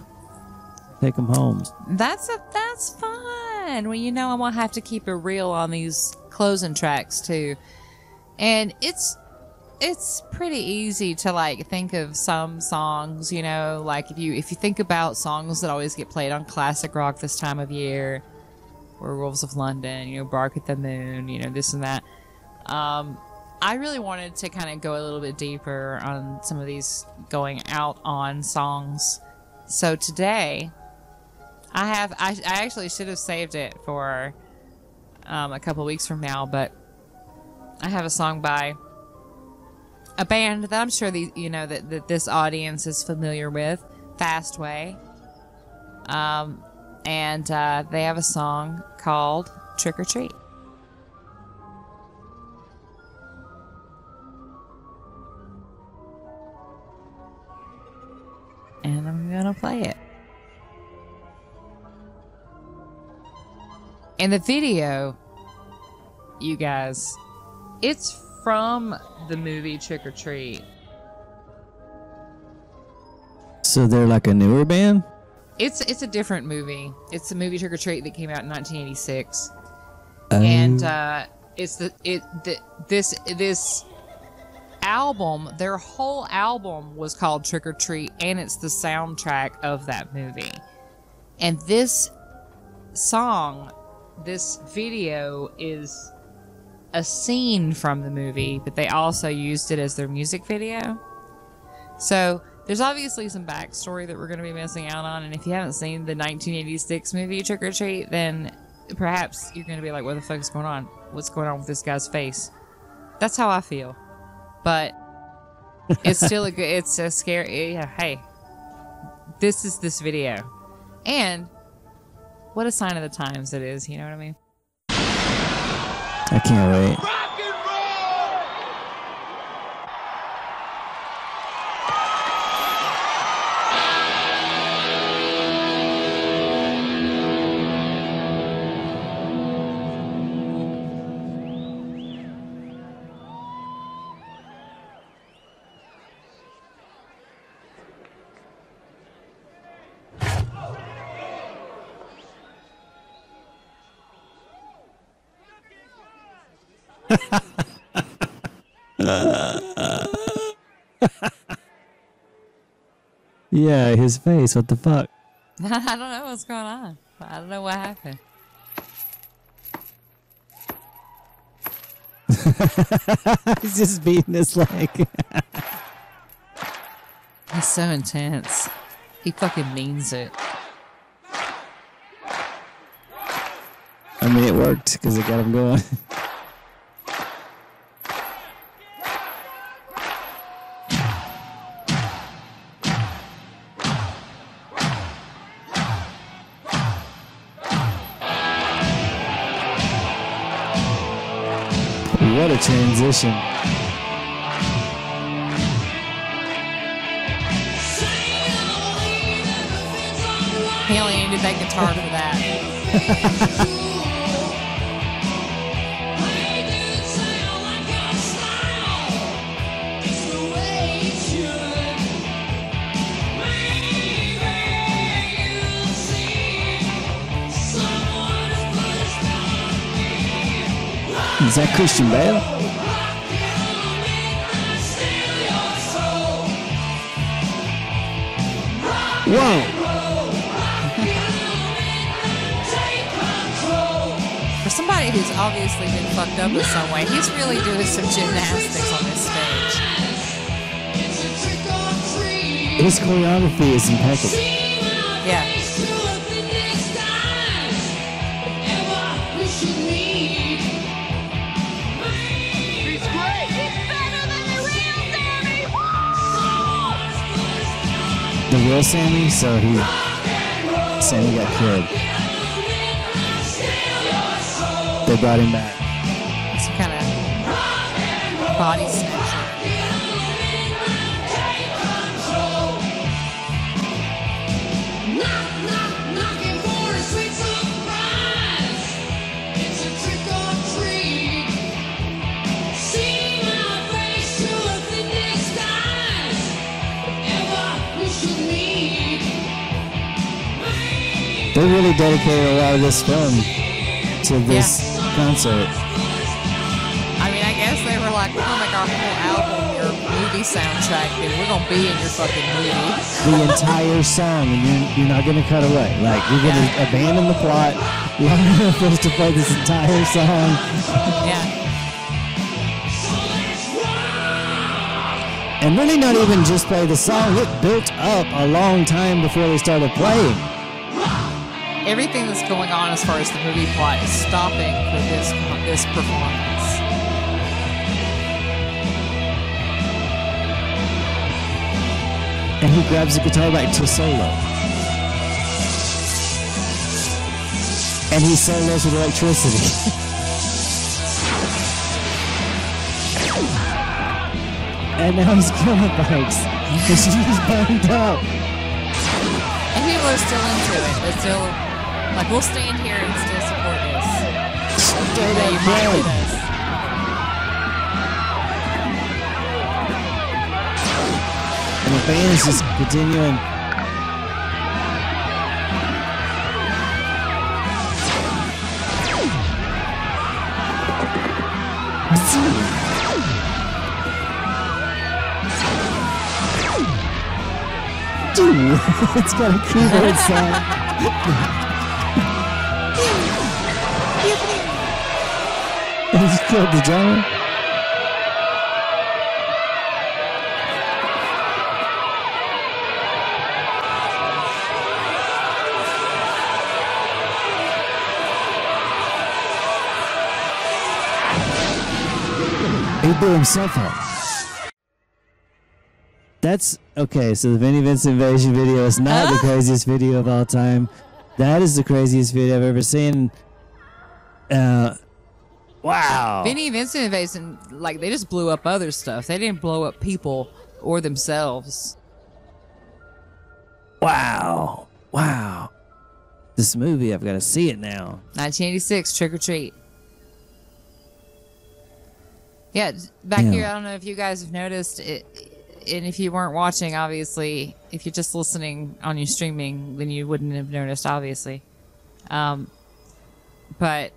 Speaker 2: take 'em homes?
Speaker 1: That's a that's fun. Well, you know I'm gonna have to keep it real on these closing tracks too, and it's it's pretty easy to like think of some songs. You know, like if you if you think about songs that always get played on classic rock this time of year, Werewolves of London, you know, Bark at the Moon, you know, this and that. Um, I really wanted to kind of go a little bit deeper on some of these going out on songs. So today, I have I, I actually should have saved it for um, a couple weeks from now, but I have a song by a band that I'm sure the you know that, that this audience is familiar with, Fastway. Um, and uh, they have a song called Trick or Treat. And I'm gonna play it. And the video, you guys, it's from the movie Trick or Treat.
Speaker 2: So they're like a newer band.
Speaker 1: It's it's a different movie. It's the movie Trick or Treat that came out in 1986,
Speaker 2: Um,
Speaker 1: and uh, it's the it the, this this album. Their whole album was called Trick or Treat, and it's the soundtrack of that movie. And this song, this video is a scene from the movie, but they also used it as their music video. So there's obviously some backstory that we're going to be missing out on, and if you haven't seen the 1986 movie Trick or Treat, then perhaps you're going to be like, "What the fuck is going on? What's going on with this guy's face?" That's how I feel, but it's still a good. It's a scary. Yeah, hey, this is this video, and what a sign of the times it is. You know what I mean?
Speaker 2: I can't wait. Yeah, his face. What the fuck?
Speaker 1: I don't know what's going on. I don't know what happened.
Speaker 2: He's just beating his leg.
Speaker 1: He's so intense. He fucking means it.
Speaker 2: I mean, it worked because it got him going. Transition.
Speaker 1: He only needed that guitar for that.
Speaker 2: Is that Christian Bale? Whoa!
Speaker 1: For somebody who's obviously been fucked up in some way, he's really doing some gymnastics on this stage.
Speaker 2: His choreography is impeccable.
Speaker 1: Yeah.
Speaker 2: Real Sammi, so he Sammi got killed. They brought him back.
Speaker 1: Some kind of body snatcher.
Speaker 2: They really dedicated a lot of this film to this concert.
Speaker 1: I mean, I guess they were like, we're gonna make our whole album your movie soundtrack, and we're gonna be in your fucking movie.
Speaker 2: The entire song, and you're, you're not gonna cut away. Like you're gonna abandon the plot. Lana for us to play this entire song.
Speaker 1: Yeah.
Speaker 2: And really not even just play the song. It built up a long time before they started playing.
Speaker 1: Everything that's going on as far as the movie plot is stopping for this this performance.
Speaker 2: And he grabs the guitar back to solo. And he solos with electricity. and now he's killing bikes. And she's burned up.
Speaker 1: And people are still into it. They're still like, we'll stand here and still support this.
Speaker 2: Straight
Speaker 1: That
Speaker 2: up
Speaker 1: you might with us.
Speaker 2: And the band is just continuing. Dude, it's got a keyboard sound. He's killed the drummer. He blew himself up. That's okay. So the Vinnie Vincent invasion video is not the craziest video of all time. That is the craziest video I've ever seen. Uh, wow.
Speaker 1: Vinnie Vincent Invasion, like they just blew up other stuff. They didn't blow up people or themselves.
Speaker 2: Wow. Wow. This movie, I've got to see it now.
Speaker 1: 1986, Trick or Treat. Yeah, back
Speaker 2: Yeah.
Speaker 1: here, I don't know if you guys have noticed it. And if you weren't watching, obviously, if you're just listening on your streaming, then you wouldn't have noticed, obviously. Um, but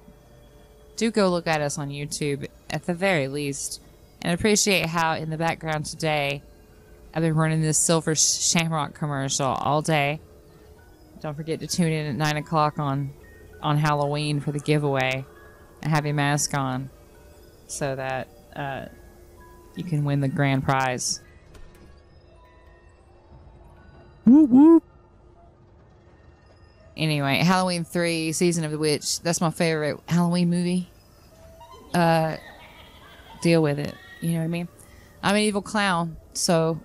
Speaker 1: do go look at us on YouTube at the very least. And appreciate how in the background today, I've been running this Silver Shamrock commercial all day. Don't forget to tune in at nine o'clock on on Halloween for the giveaway and have your mask on so that uh, you can win the grand prize.
Speaker 2: Whoop whoop.
Speaker 1: Anyway, Halloween 3, Season of the Witch. That's my favorite Halloween movie. Uh, deal with it. You know what I mean? I'm an evil clown, so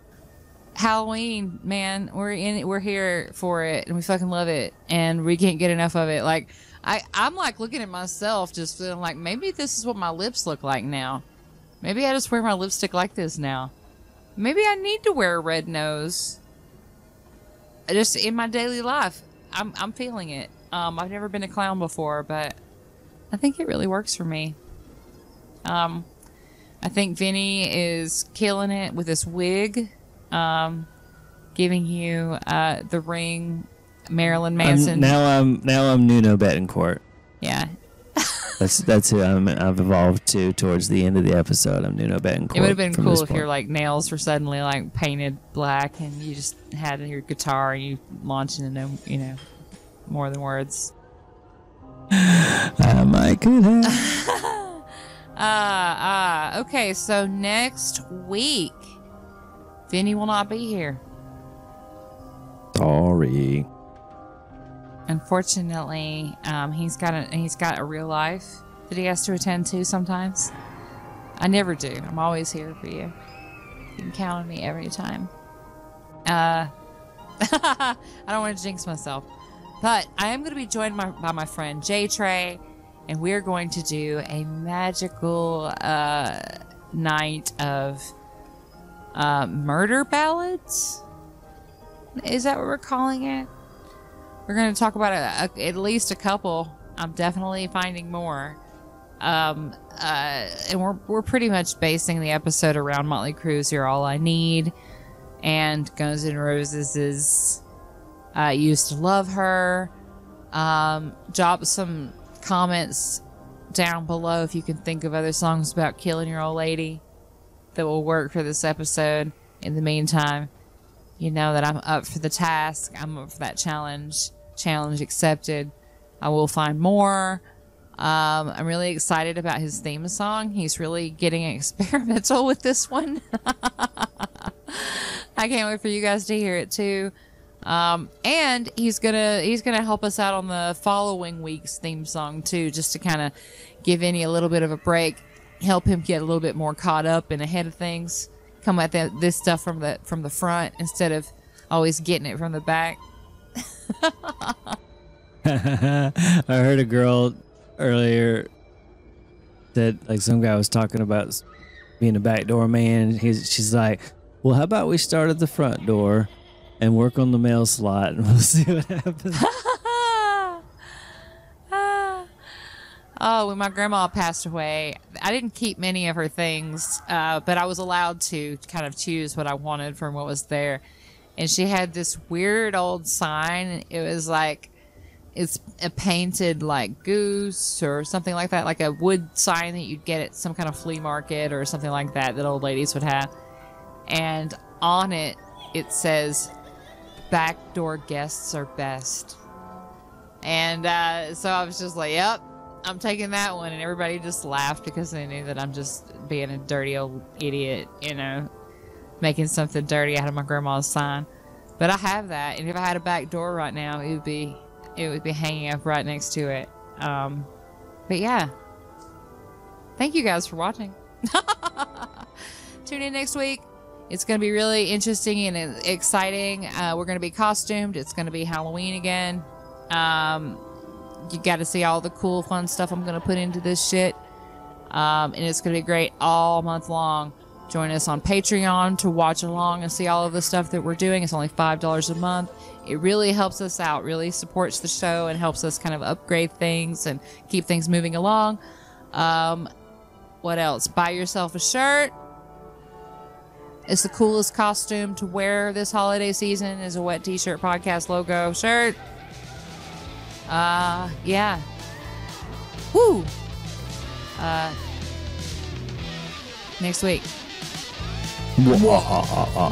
Speaker 1: Halloween, man, we're in it. We're here for it, and we fucking love it, and we can't get enough of it. Like, I, I'm like looking at myself, just feeling like maybe this is what my lips look like now. Maybe I just wear my lipstick like this now. Maybe I need to wear a red nose. Just in my daily life, I'm I'm feeling it. Um, I've never been a clown before, but I think it really works for me. Um, I think Vinny is killing it with this wig, um, giving you uh, the ring, Marilyn
Speaker 2: I'm-
Speaker 1: Manson.
Speaker 2: now I'm now I'm Nuno Bettencourt.
Speaker 1: yeah,
Speaker 2: That's that's who I'm, I've evolved to towards the end of the episode. I'm Nuno Bettencourt.
Speaker 1: it would have been cool if your like nails were suddenly like painted black and you just had your guitar and you launched into you know more than words.
Speaker 2: I could have.
Speaker 1: Ah, ah. Okay, so next week, Vinny will not be here.
Speaker 2: Sorry.
Speaker 1: Unfortunately, um, he's got a he's got a real life that he has to attend to sometimes. I never do. I'm always here for you. You can count on me every time. Uh, I don't want to jinx myself, but I am going to be joined by, by my friend J Trey, and we're going to do a magical uh, night of uh, murder ballads. Is that what we're calling it? We're going to talk about a, a, at least a couple. I'm definitely finding more. Um, uh, and we're, we're pretty much basing the episode around Motley Crue's You're All I Need and Guns N' Roses is uh, Used to Love Her. Um, drop some comments down below if you can think of other songs about killing your old lady that will work for this episode. In the meantime, you know that I'm up for the task. I'm up for that challenge. Challenge accepted. I will find more. Um, I'm really excited about his theme song. He's really getting experimental with this one. I can't wait for you guys to hear it too. Um, and he's gonna he's gonna help us out on the following week's theme song too, just to kind of give any a little bit of a break, help him get a little bit more caught up and ahead of things. Come at this stuff from the from the front instead of always getting it from the back.
Speaker 2: I heard a girl earlier that like some guy was talking about being a backdoor man. He's she's like, well, how about we start at the front door and work on the mail slot, and we'll see what happens.
Speaker 1: Oh, when my grandma passed away, I didn't keep many of her things, uh, but I was allowed to kind of choose what I wanted from what was there. And she had this weird old sign. It was like, it's a painted like goose or something like that, like a wood sign that you'd get at some kind of flea market or something like that that old ladies would have. And on it, it says, backdoor guests are best. And uh, so I was just like, yep, I'm taking that one. And everybody just laughed because they knew that I'm just being a dirty old idiot, you know, making something dirty out of my grandma's sign. But I have that. And if I had a back door right now, it would be it would be hanging up right next to it. Um, but yeah. Thank you guys for watching. Tune in next week. It's going to be really interesting and exciting. Uh, we're going to be costumed. It's going to be Halloween again. Um, you got to see all the cool, fun stuff I'm going to put into this shit. Um, and it's going to be great all month long. Join us on Patreon to watch along and see all of the stuff that we're doing. It's only $5 a month. It really helps us out, really supports the show, and helps us kind of upgrade things and keep things moving along. Um, what else? Buy yourself a shirt. It's the coolest costume to wear this holiday season is a wet t-shirt podcast logo shirt. Uh yeah. Woo. Uh next week.
Speaker 2: 哇 哈哈！哈！